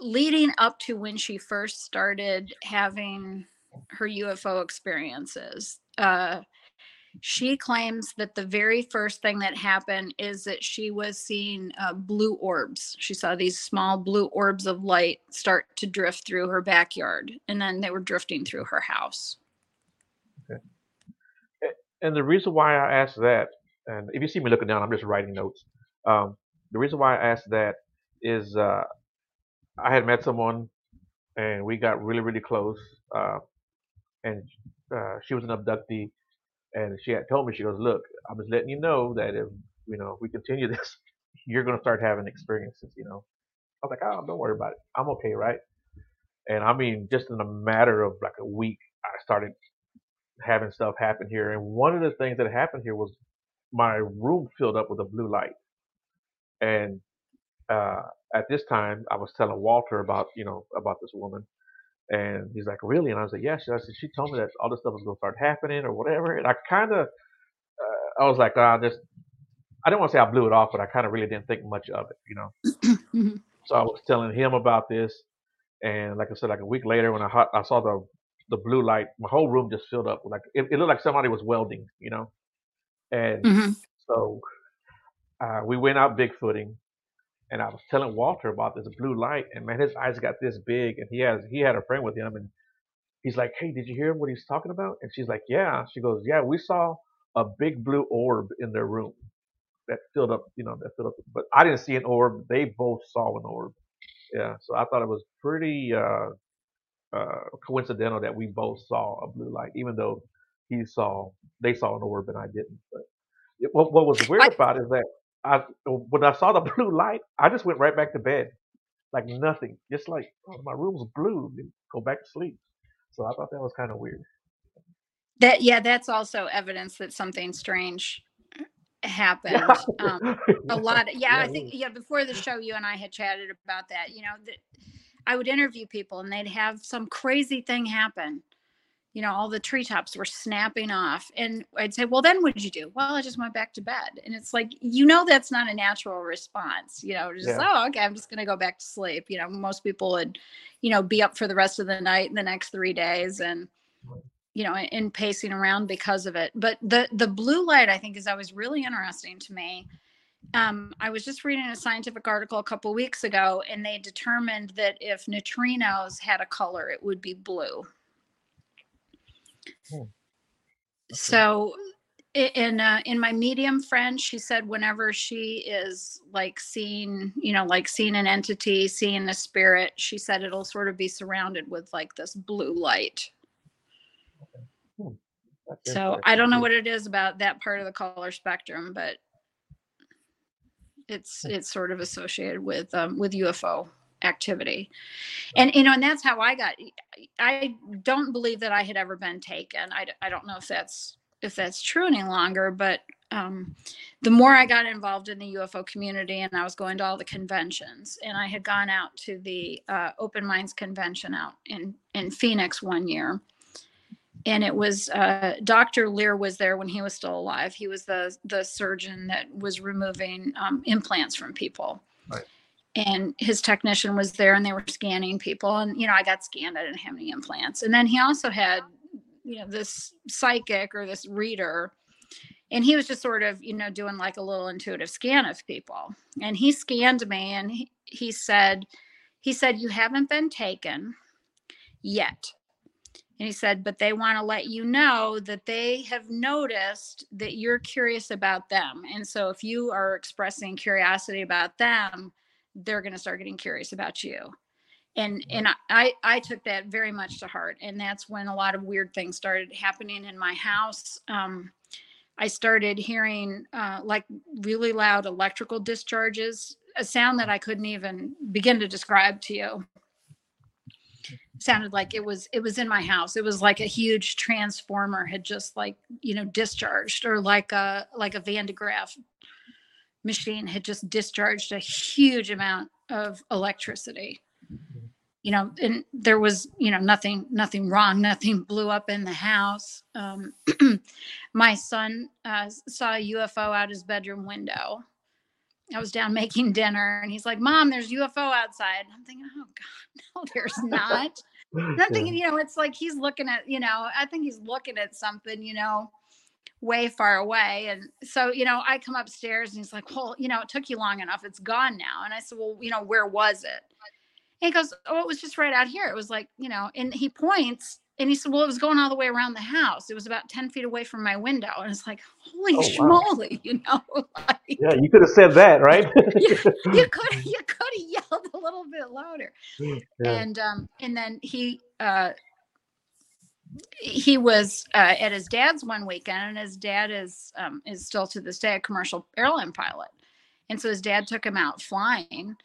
leading up to when she first started having her UFO experiences uh she claims that the very first thing that happened is that she was seeing uh, blue orbs. She saw these small blue orbs of light start to drift through her backyard, and then they were drifting through her house. And the reason why I asked that, and if you see me looking down, I'm just writing notes. Um, the reason why I asked that is uh, I had met someone and we got really, really close. Uh, and uh, she was an abductee, and she had told me, she goes, "Look, I'm just letting you know that if you know if we continue this, you're gonna start having experiences." You know, I was like, "Oh, don't worry about it. I'm okay, right?" And I mean, just in a matter of like a week, I started having stuff happen here. And one of the things that happened here was my room filled up with a blue light. And uh, at this time, I was telling Walter about you know about this woman, and he's like, "Really?" And I was like, "Yeah." She, I said, "She told me that all this stuff was gonna start happening or whatever." And I kind of, uh, I was like, "Ah, just." I didn't want to say I blew it off, but I kind of really didn't think much of it, you know. Mhm. So I was telling him about this, and like I said, like a week later, when I I saw the the blue light, my whole room just filled up. Like it, it looked like somebody was welding, you know. And Mhm. so uh, we went out bigfooting, and I was telling Walter about this blue light, and man, his eyes got this big, and he has he had a friend with him, and he's like, "Hey, did you hear what he's talking about?" And she's like, "Yeah." She goes, "Yeah, we saw a big blue orb in their room that filled up, you know, that filled up, but I didn't see an orb. They both saw an orb." Yeah, so I thought it was pretty uh, uh, coincidental that we both saw a blue light, even though he saw they saw an orb and I didn't. But it, what what was weird I, about it is that I when I saw the blue light, I just went right back to bed, like nothing, just like oh, my room's blue, and go back to sleep. So I thought that was kind of weird. that yeah, that's also evidence that something strange happened. Um, a lot. Of, yeah, yeah, I think yeah. Before the show, you and I had chatted about that. You know, that I would interview people, and they'd have some crazy thing happen. You know, all the treetops were snapping off, and I'd say, "Well, then what did you do?" Well, I just went back to bed, and it's like you know that's not a natural response. You know, just Yeah, oh, okay, I'm just gonna go back to sleep. You know, most people would, you know, be up for the rest of the night and the next three days, and you know, and pacing around because of it. But the the blue light, I think, is always really interesting to me um, I was just reading a scientific article a couple weeks ago, and they determined that if neutrinos had a color, it would be blue. Okay. So, in uh, in my medium friend, she said whenever she is like seeing, you know, like seeing an entity, seeing a spirit, she said it'll sort of be surrounded with like this blue light. Hmm, So I don't know what it is about that part of the color spectrum, but it's it's sort of associated with um, with UFO activity. and you know and that's how i got i don't believe that i had ever been taken. I, I don't know if that's if that's true any longer but um, the more i got involved in the ufo community and i was going to all the conventions and i had gone out to the uh, open minds convention out in in phoenix one year and it was uh, dr Leir was there when he was still alive. He was the the surgeon that was removing um, implants from people. Right. and his technician was there and they were scanning people and you know i got scanned. I didn't have any implants. And then he also had you know this psychic or this reader. And he was just sort of you know doing like a little intuitive scan of people. And he scanned me and he, he said he said you haven't been taken yet and he said but they want to let you know that they have noticed that you're curious about them and so if you are expressing curiosity about them they're going to start getting curious about you and and I I took that very much to heart, and that's when a lot of weird things started happening in my house. Um, I started hearing uh, like really loud electrical discharges a sound that I couldn't even begin to describe to you. Sounded like it was it was in my house. It was like a huge transformer had just like you know discharged, or like a like a Van de Graaff machine had just discharged a huge amount of electricity. You know and there was you know nothing nothing wrong nothing blew up in the house. Um, my son uh, saw a ufo out his bedroom window i was down making dinner and he's like mom there's ufo outside. I'm thinking oh god no there's not. And i'm thinking you know it's like he's looking at you know i think he's looking at something you know way far away. And so you know i come upstairs and he's like well you know it took you long enough. It's gone now. And i said well you know where was it? And he goes, Oh, it was just right out here. It was like, you know, and he points and he said, Well, it was going all the way around the house. It was about 10 feet away from my window. And it's like, Holy oh, schmoly, wow. you know? like, yeah, you could have said that, right? you, you could you could have yelled a little bit louder. Yeah. And um, and then he uh he was uh, at his dad's one weekend, and his dad is um, is still to this day a commercial airline pilot, and so his dad took him out flying,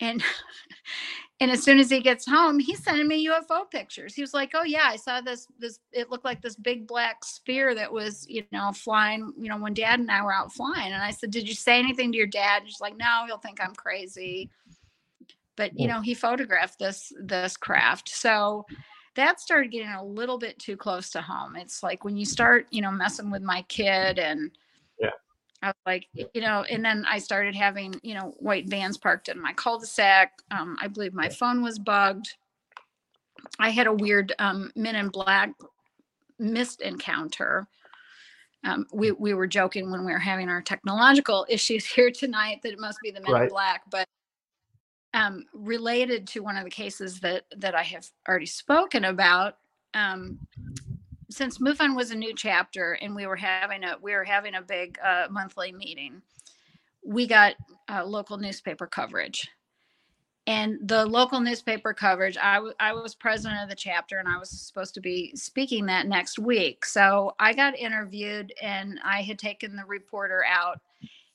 and and as soon as he gets home he's sending me ufo pictures. He was like oh yeah i saw this this it looked like this big black sphere that was you know flying you know when dad and i were out flying. And i said did you say anything to your dad? And he's like no he'll think i'm crazy. But you know he photographed this this craft. So that started getting a little bit too close to home. It's like when you start you know messing with my kid and I was like, you know, and then I started having, you know, white vans parked in my cul-de-sac. Um, I believe my phone was bugged. I had a weird um, Men in Black mist encounter. Um, we we were joking when we were having our technological issues here tonight that it must be the Men right. in Black, but um, related to one of the cases that that I have already spoken about. Um, since MUFON was a new chapter and we were having a we were having a big uh, monthly meeting, we got uh, local newspaper coverage. And the local newspaper coverage, I, w- I was president of the chapter and I was supposed to be speaking that next week. So I got interviewed and I had taken the reporter out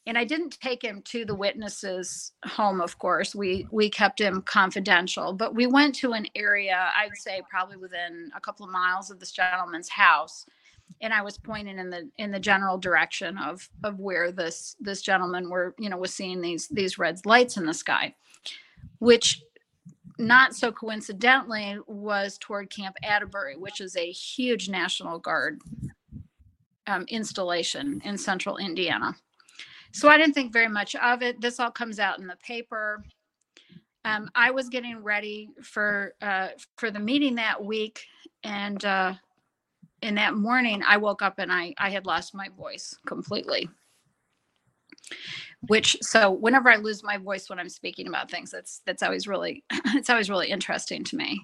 and I didn't take him to the witness's home of course. We we kept him confidential but we went to an area I'd say probably within a couple of miles of this gentleman's house. And I was pointing in the in the general direction of of where this this gentleman were you know was seeing these these red lights in the sky which not so coincidentally was toward Camp Atterbury which is a huge National Guard um, installation in central Indiana so I didn't think very much of it. This all comes out in the paper. Um, I was getting ready for uh, for the meeting that week, and uh, in that morning, I woke up and I I had lost my voice completely. Which so whenever I lose my voice when I'm speaking about things, that's that's always really it's always really interesting to me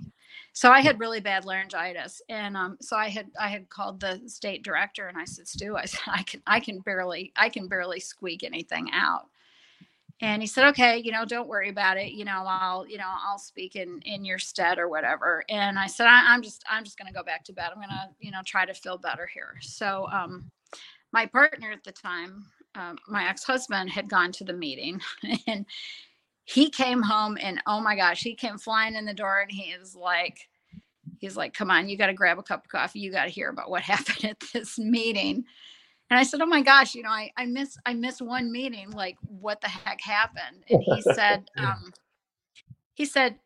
so I had really bad laryngitis, and um, so I had I had called the state director, and I said, Stu, I said I can I can barely I can barely squeak anything out. And he said, okay, you know, don't worry about it. You know, I'll, you know, I'll speak in in your stead or whatever. And I said, I, am just, I'm just going to go back to bed. I'm going to, you know, try to feel better here. So, um, my partner at the time, um, my ex husband, had gone to the meeting, and he came home and oh my gosh, he came flying in the door and he is like, he's like, come on, you got to grab a cup of coffee. You got to hear about what happened at this meeting. And I said, oh my gosh, you know, I, I miss, I miss one meeting. Like what the heck happened? And he said, um, he said,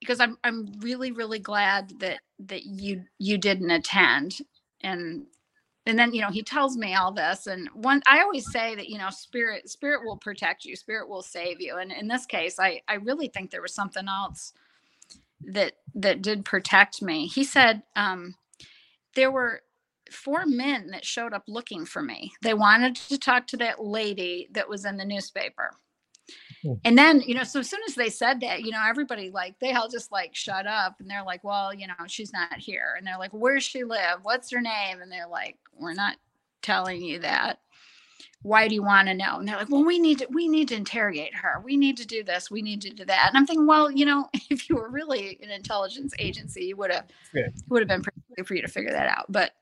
because I'm, I'm really, really glad that, that you, you didn't attend. And and then you know he tells me all this and one i always say that you know spirit spirit will protect you spirit will save you. And in this case i i really think there was something else that that did protect me. He said um there were four men that showed up looking for me. They wanted to talk to that lady that was in the newspaper. And then, you know, so as soon as they said that, you know, everybody like they all just like shut up and they're like, well, you know, she's not here. And they're like, where's she live? What's her name? And they're like, we're not telling you that. Why do you want to know? And they're like, well, we need to we need to interrogate her. We need to do this. We need to do that. And I'm thinking, well, you know, if you were really an intelligence agency, you would have yeah. would have been pretty for you to figure that out. But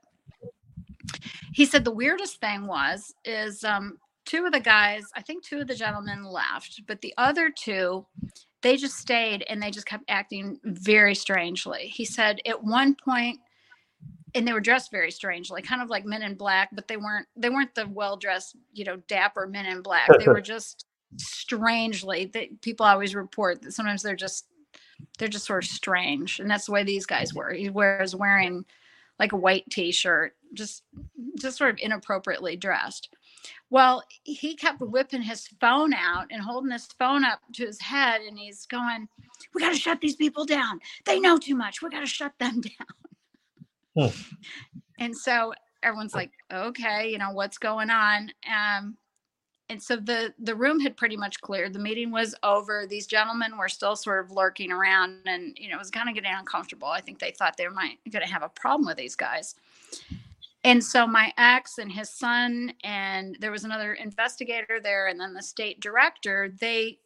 he said the weirdest thing was is um two of the guys, I think two of the gentlemen left, but the other two, they just stayed and they just kept acting very strangely. He said at one point, and they were dressed very strangely, kind of like men in black, but they weren't they weren't the well dressed, you know, dapper men in black. They were just strangely that people always report that sometimes they're just they're just sort of strange. And that's the way these guys were. He was wearing like a white t-shirt, just just sort of inappropriately dressed. Well, he kept whipping his phone out and holding his phone up to his head, and he's going, "We got to shut these people down. They know too much. We got to shut them down." Hmm. And so everyone's like, "Okay, you know what's going on?" Um, and so the the room had pretty much cleared. The meeting was over. These gentlemen were still sort of lurking around, and you know it was kind of getting uncomfortable. I think they thought they might going to have a problem with these guys and so my ex and his son and there was another investigator there and then the state director they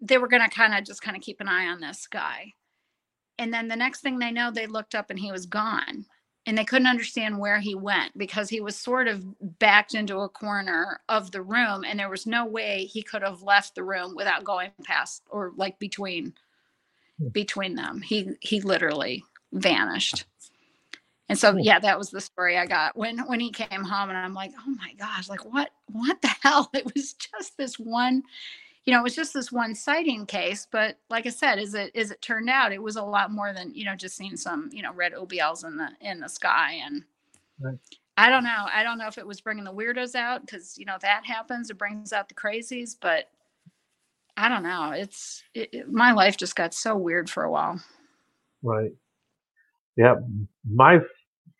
they were going to kind of just kind of keep an eye on this guy. And then the next thing they know they looked up and he was gone. And they couldn't understand where he went because he was sort of backed into a corner of the room and there was no way he could have left the room without going past or like between hmm. between them. He he literally vanished and so hmm. yeah, that was the story I got when when he came home and I'm like, "Oh my gosh, like what what the hell?" It was just this one you know, it was just this one sighting case, but like I said, as it as it turned out, it was a lot more than, you know, just seeing some, you know, red OBLs in the in the sky and right. I don't know. I don't know if it was bringing the weirdos out cuz you know that happens, it brings out the crazies, but I don't know. It's it, it, my life just got so weird for a while. Right. Yeah, my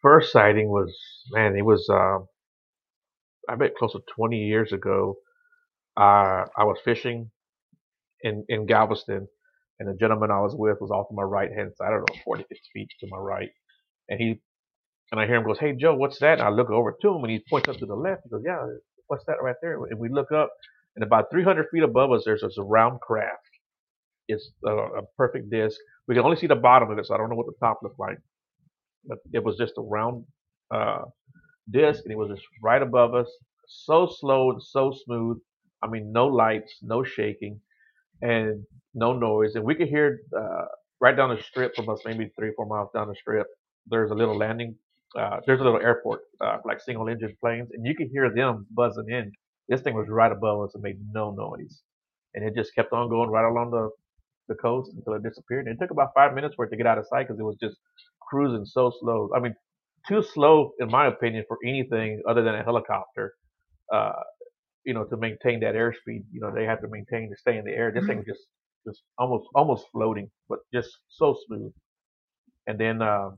first sighting was man, it was uh, I bet close to 20 years ago. Uh, I was fishing in in Galveston, and the gentleman I was with was off to my right hand side. I don't know, 40, 50 feet to my right, and he and I hear him goes, "Hey Joe, what's that?" And I look over to him, and he points up to the left. He goes, "Yeah, what's that right there?" And we look up, and about 300 feet above us, there's a round craft. It's a, a perfect disc. We can only see the bottom of it, so I don't know what the top looks like it was just a round uh, disc, and it was just right above us, so slow and so smooth. I mean, no lights, no shaking, and no noise. And we could hear uh, right down the strip from us, maybe three, four miles down the strip. There's a little landing. Uh, there's a little airport, uh, like single engine planes, and you could hear them buzzing in. This thing was right above us and made no noise, and it just kept on going right along the the coast until it disappeared. And it took about five minutes for it to get out of sight because it was just cruising so slow. I mean, too slow in my opinion for anything other than a helicopter. Uh, you know, to maintain that airspeed, you know, they have to maintain to stay in the air. This thing mm-hmm. just just almost almost floating, but just so smooth. And then uh,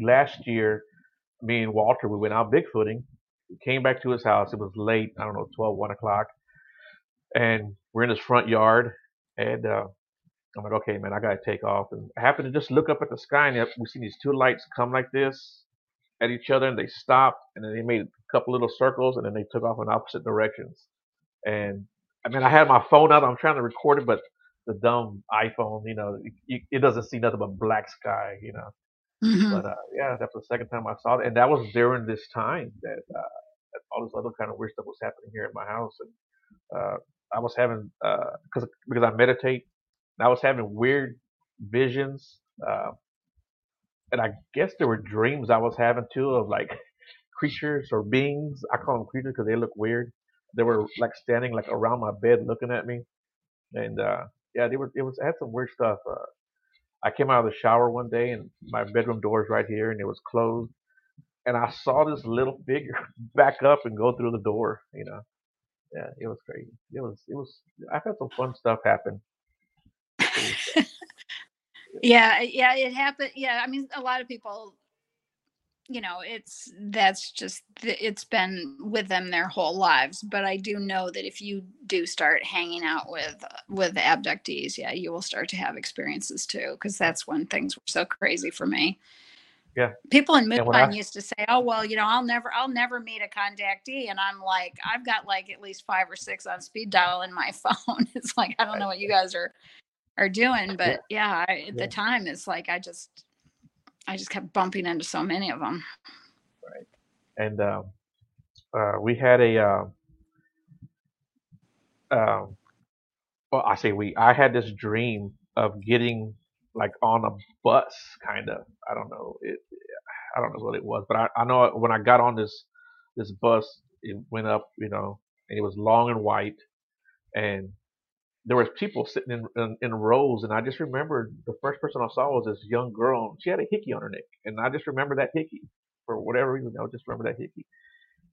last year, me and Walter, we went out bigfooting. We came back to his house. It was late. I don't know, 12, 1 o'clock. And we're in his front yard. And uh, I'm like, okay, man, I gotta take off. And I happen to just look up at the sky, and we see these two lights come like this at each other, and they stopped, and then they made a couple little circles, and then they took off in opposite directions. And I mean, I had my phone out, I'm trying to record it, but the dumb iPhone, you know, it, it doesn't see nothing but black sky, you know. Mm-hmm. But uh, yeah, that's the second time I saw it, and that was during this time that, uh, that all this other kind of weird stuff was happening here at my house, and uh, I was having because uh, because I meditate I was having weird visions. Uh, and I guess there were dreams I was having too of like creatures or beings. I call them creatures because they look weird. They were like standing like around my bed looking at me. And uh, yeah, they were. It was. I had some weird stuff. Uh, I came out of the shower one day and my bedroom door is right here and it was closed. And I saw this little figure back up and go through the door. You know, yeah, it was crazy. It was. It was. I've had some fun stuff happen yeah, yeah, it happened. Yeah, I mean, a lot of people, you know, it's that's just it's been with them their whole lives. But I do know that if you do start hanging out with with abductees, yeah, you will start to have experiences too, because that's when things were so crazy for me. Yeah. People in Midland used to say, "Oh well, you know, I'll never, I'll never meet a contactee," and I'm like, I've got like at least five or six on speed dial in my phone. it's like I don't know what you guys are are doing. But yeah, I, at yeah. the time, it's like I just, I just kept bumping into so many of them. Right. And um, uh, we had a uh, um, well, I say we. I had this dream of getting like on a bus, kind of. I don't know. It. I don't know what it was, but I, I know when I got on this this bus, it went up, you know, and it was long and white, and there was people sitting in, in in rows, and I just remembered the first person I saw was this young girl. She had a hickey on her neck, and I just remember that hickey for whatever reason. I just remember that hickey.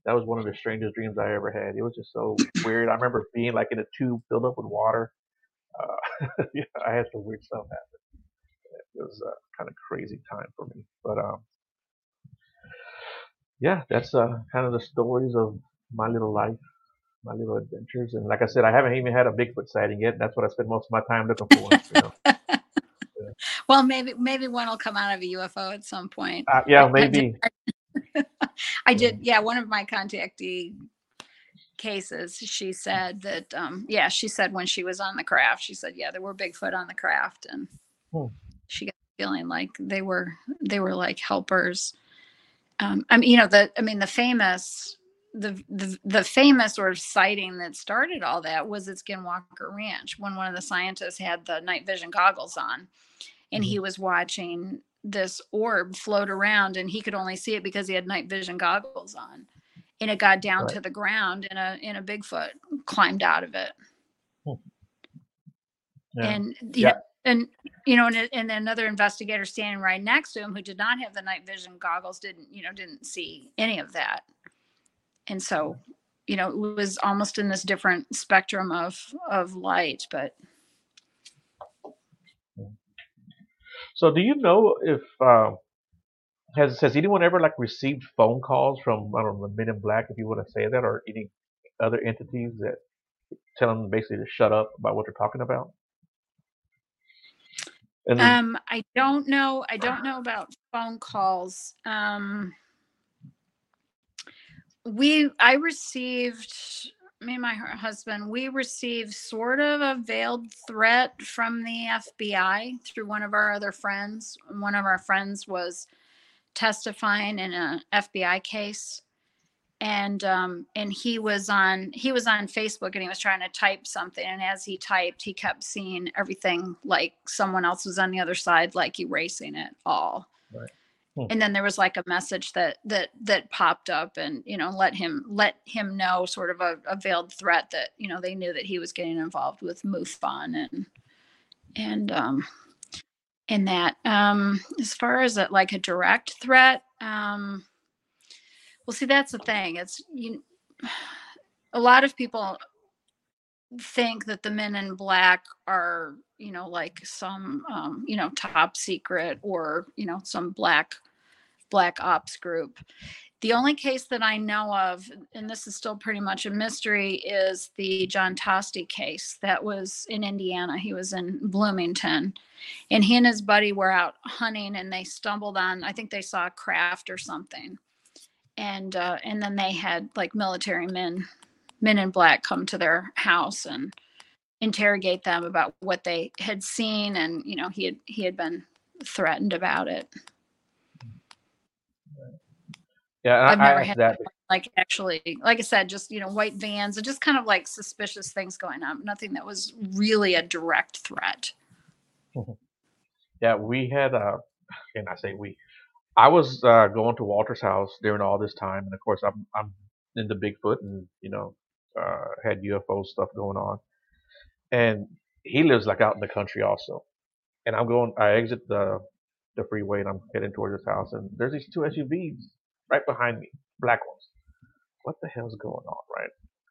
That was one of the strangest dreams I ever had. It was just so weird. I remember being like in a tube filled up with water. Uh, yeah, I had some weird stuff happen. It was a kind of crazy time for me. But um, yeah, that's uh, kind of the stories of my little life, my little adventures. And like I said, I haven't even had a Bigfoot sighting yet. That's what I spend most of my time looking for. You know? yeah. well, maybe maybe one will come out of a UFO at some point. Uh, yeah, maybe. I did. Yeah, one of my contactee cases, she said that. Um, yeah, she said when she was on the craft, she said, yeah, there were Bigfoot on the craft, and Hmm. she got the feeling like they were they were like helpers. Um, I mean, you know, the I mean, the famous. The, the the famous sort of sighting that started all that was at Skinwalker Ranch when one of the scientists had the night vision goggles on, and he mm-hmm. was watching this orb float around and he could only see it because he had night vision goggles on and it got down Right. to the ground and a in a bigfoot climbed out of it hmm. Yeah. and you Yeah. know, and you know and, and another investigator standing right next to him who did not have the night vision goggles didn't you know didn't see any of that and so you know it was almost in this different spectrum of of light but So, do you know if uh, has has anyone ever like received phone calls from I don't know the Men in Black, if you want to say that, or any other entities that tell them basically to shut up about what they're talking about? And Um, I don't know. I don't know about phone calls. Um, we, I received, me and my husband, we received sort of a veiled threat from the FBI through one of our other friends. One of our friends was testifying in a FBI case. And um, and he was on he was on Facebook and he was trying to type something and as he typed he kept seeing everything like someone else was on the other side like erasing it all Right. Hmm. and then there was like a message that that that popped up and you know let him let him know sort of a, a veiled threat that you know they knew that he was getting involved with MUFON and and um in that um as far as a, like a direct threat um well see that's the thing it's you a lot of people think that the men in black are you know like some um you know top secret or you know some black black ops group. The only case that i know of and this is still pretty much a mystery is the john tosti case that was in indiana. He was in bloomington and he and his buddy were out hunting and they stumbled on i think they saw a craft or something. And uh, and then they had like military men men in black come to their house and interrogate them about what they had seen and you know he had he had been threatened about it yeah, I've never had that. like actually like i said just you know white vans and just kind of like suspicious things going on nothing that was really a direct threat Yeah, we had uh, and I say we. I was uh, going to Walter's house during all this time, and of course I'm I'm into Bigfoot and you know uh, had UFO stuff going on, and he lives like out in the country also, and I'm going. I exit the the freeway and I'm heading towards his house, and there's these two SUVs right behind me, black ones. What the hell's going on, right?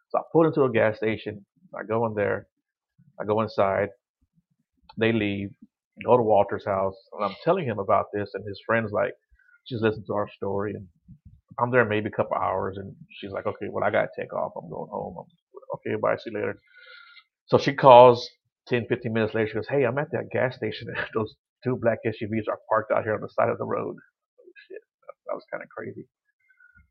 So I pull into a gas station. I go in there. I go inside. They leave. Go to Walter's house, and I'm telling him about this, and his friends like, just listen to our story, and I'm there maybe a couple hours, and she's like, okay, well I gotta take off. I'm going home. I'm, okay, bye. See you later. So she calls 10, 15 minutes later. She goes, hey, I'm at that gas station. Those two black SUVs are parked out here on the side of the road. Oh shit, that, that was kind of crazy.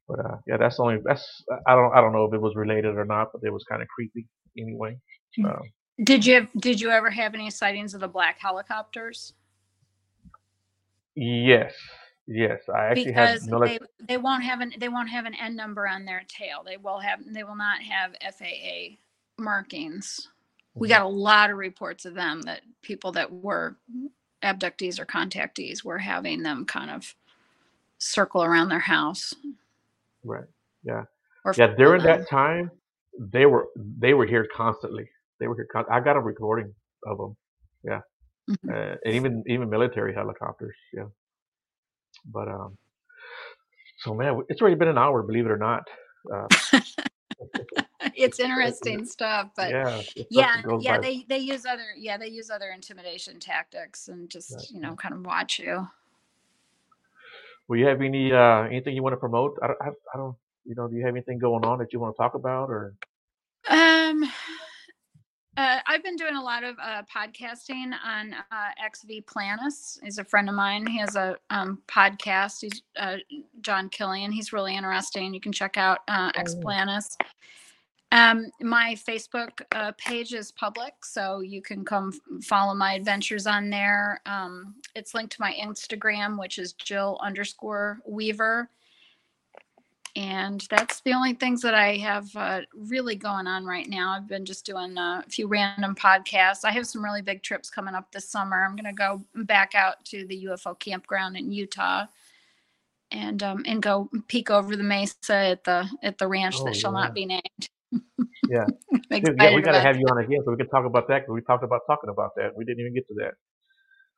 But uh, yeah, that's only that's I don't I don't know if it was related or not, but it was kind of creepy anyway. Um, did you did you ever have any sightings of the black helicopters yes, Yes, I actually had because military. they they won't have an they won't have an N number on their tail. They will have they will not have FAA markings. We got a lot of reports of them that people that were abductees or contactees were having them kind of circle around their house Right. Yeah. or Yeah. During them. that time, they were they were here constantly. They were here. Con- I got a recording of them. Yeah. Mhm. Uh, and even even military helicopters. Yeah. But um. So man, it's already been an hour. Believe it or not. Uh, it's interesting stuff, but yeah. yeah yeah by- they they use other yeah they use other intimidation tactics and just Right. you know kind of watch you Well, you have any uh anything you want to promote? I don't. I, I don't. You know, do you have anything going on that you want to talk about or? um uh, I've been doing a lot of uh, podcasting on uh, XV Planus. He's a friend of mine. He has a um, podcast. He's uh, John Killian. He's really interesting. You can check out uh, X Oh. Planus. Um, my Facebook uh, page is public, so you can come f- follow my adventures on there. Um, it's linked to my Instagram, which is Jill underscore Weaver. And that's the only things that I have uh, really going on right now. I've been just doing a few random podcasts. I have some really big trips coming up this summer. I'm going to go back out to the UFO campground in Utah, and um, and go peek over the mesa at the at the ranch Oh, that shall yeah. not be named. Yeah. Yeah, we got to have you on again so we can talk about that because we talked about talking about that. We didn't even get to that.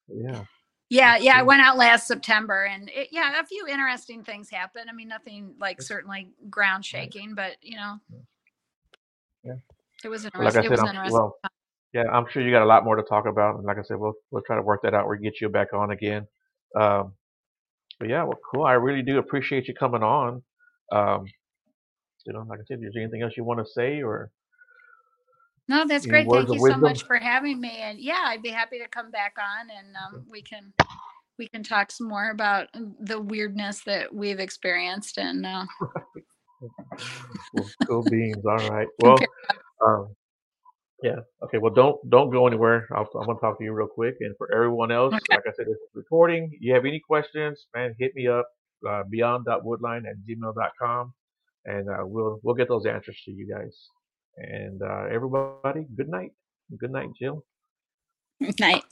Yeah. Yeah, yeah, I went out last September, and it, yeah, a few interesting things happened. I mean, nothing like certainly ground shaking, but you know, Yeah. it was Well, like interesting. I it said, I'm, interesting. well, yeah, I'm sure you got a lot more to talk about. And like I said, we'll we'll try to work that out. We'll get you back on again. Um, but yeah, well, cool. I really do appreciate you coming on. Um, you know, like I said, is there anything else you want to say or no, that's great. Thank you so much for having me, and yeah, I'd be happy to come back on, and um, we can we can talk some more about the weirdness that we've experienced, and uh, Well, cool beans. All right. Well, um, yeah. Okay. Well, don't don't go anywhere. I'll, I'm gonna talk to you real quick. And for everyone else, Okay. like I said, it's recording. You have any questions, man? Hit me up. Uh, beyond.woodline at gmail.com, and uh, we'll we'll get those answers to you guys. And uh, everybody, good night. Good night, Jill. night.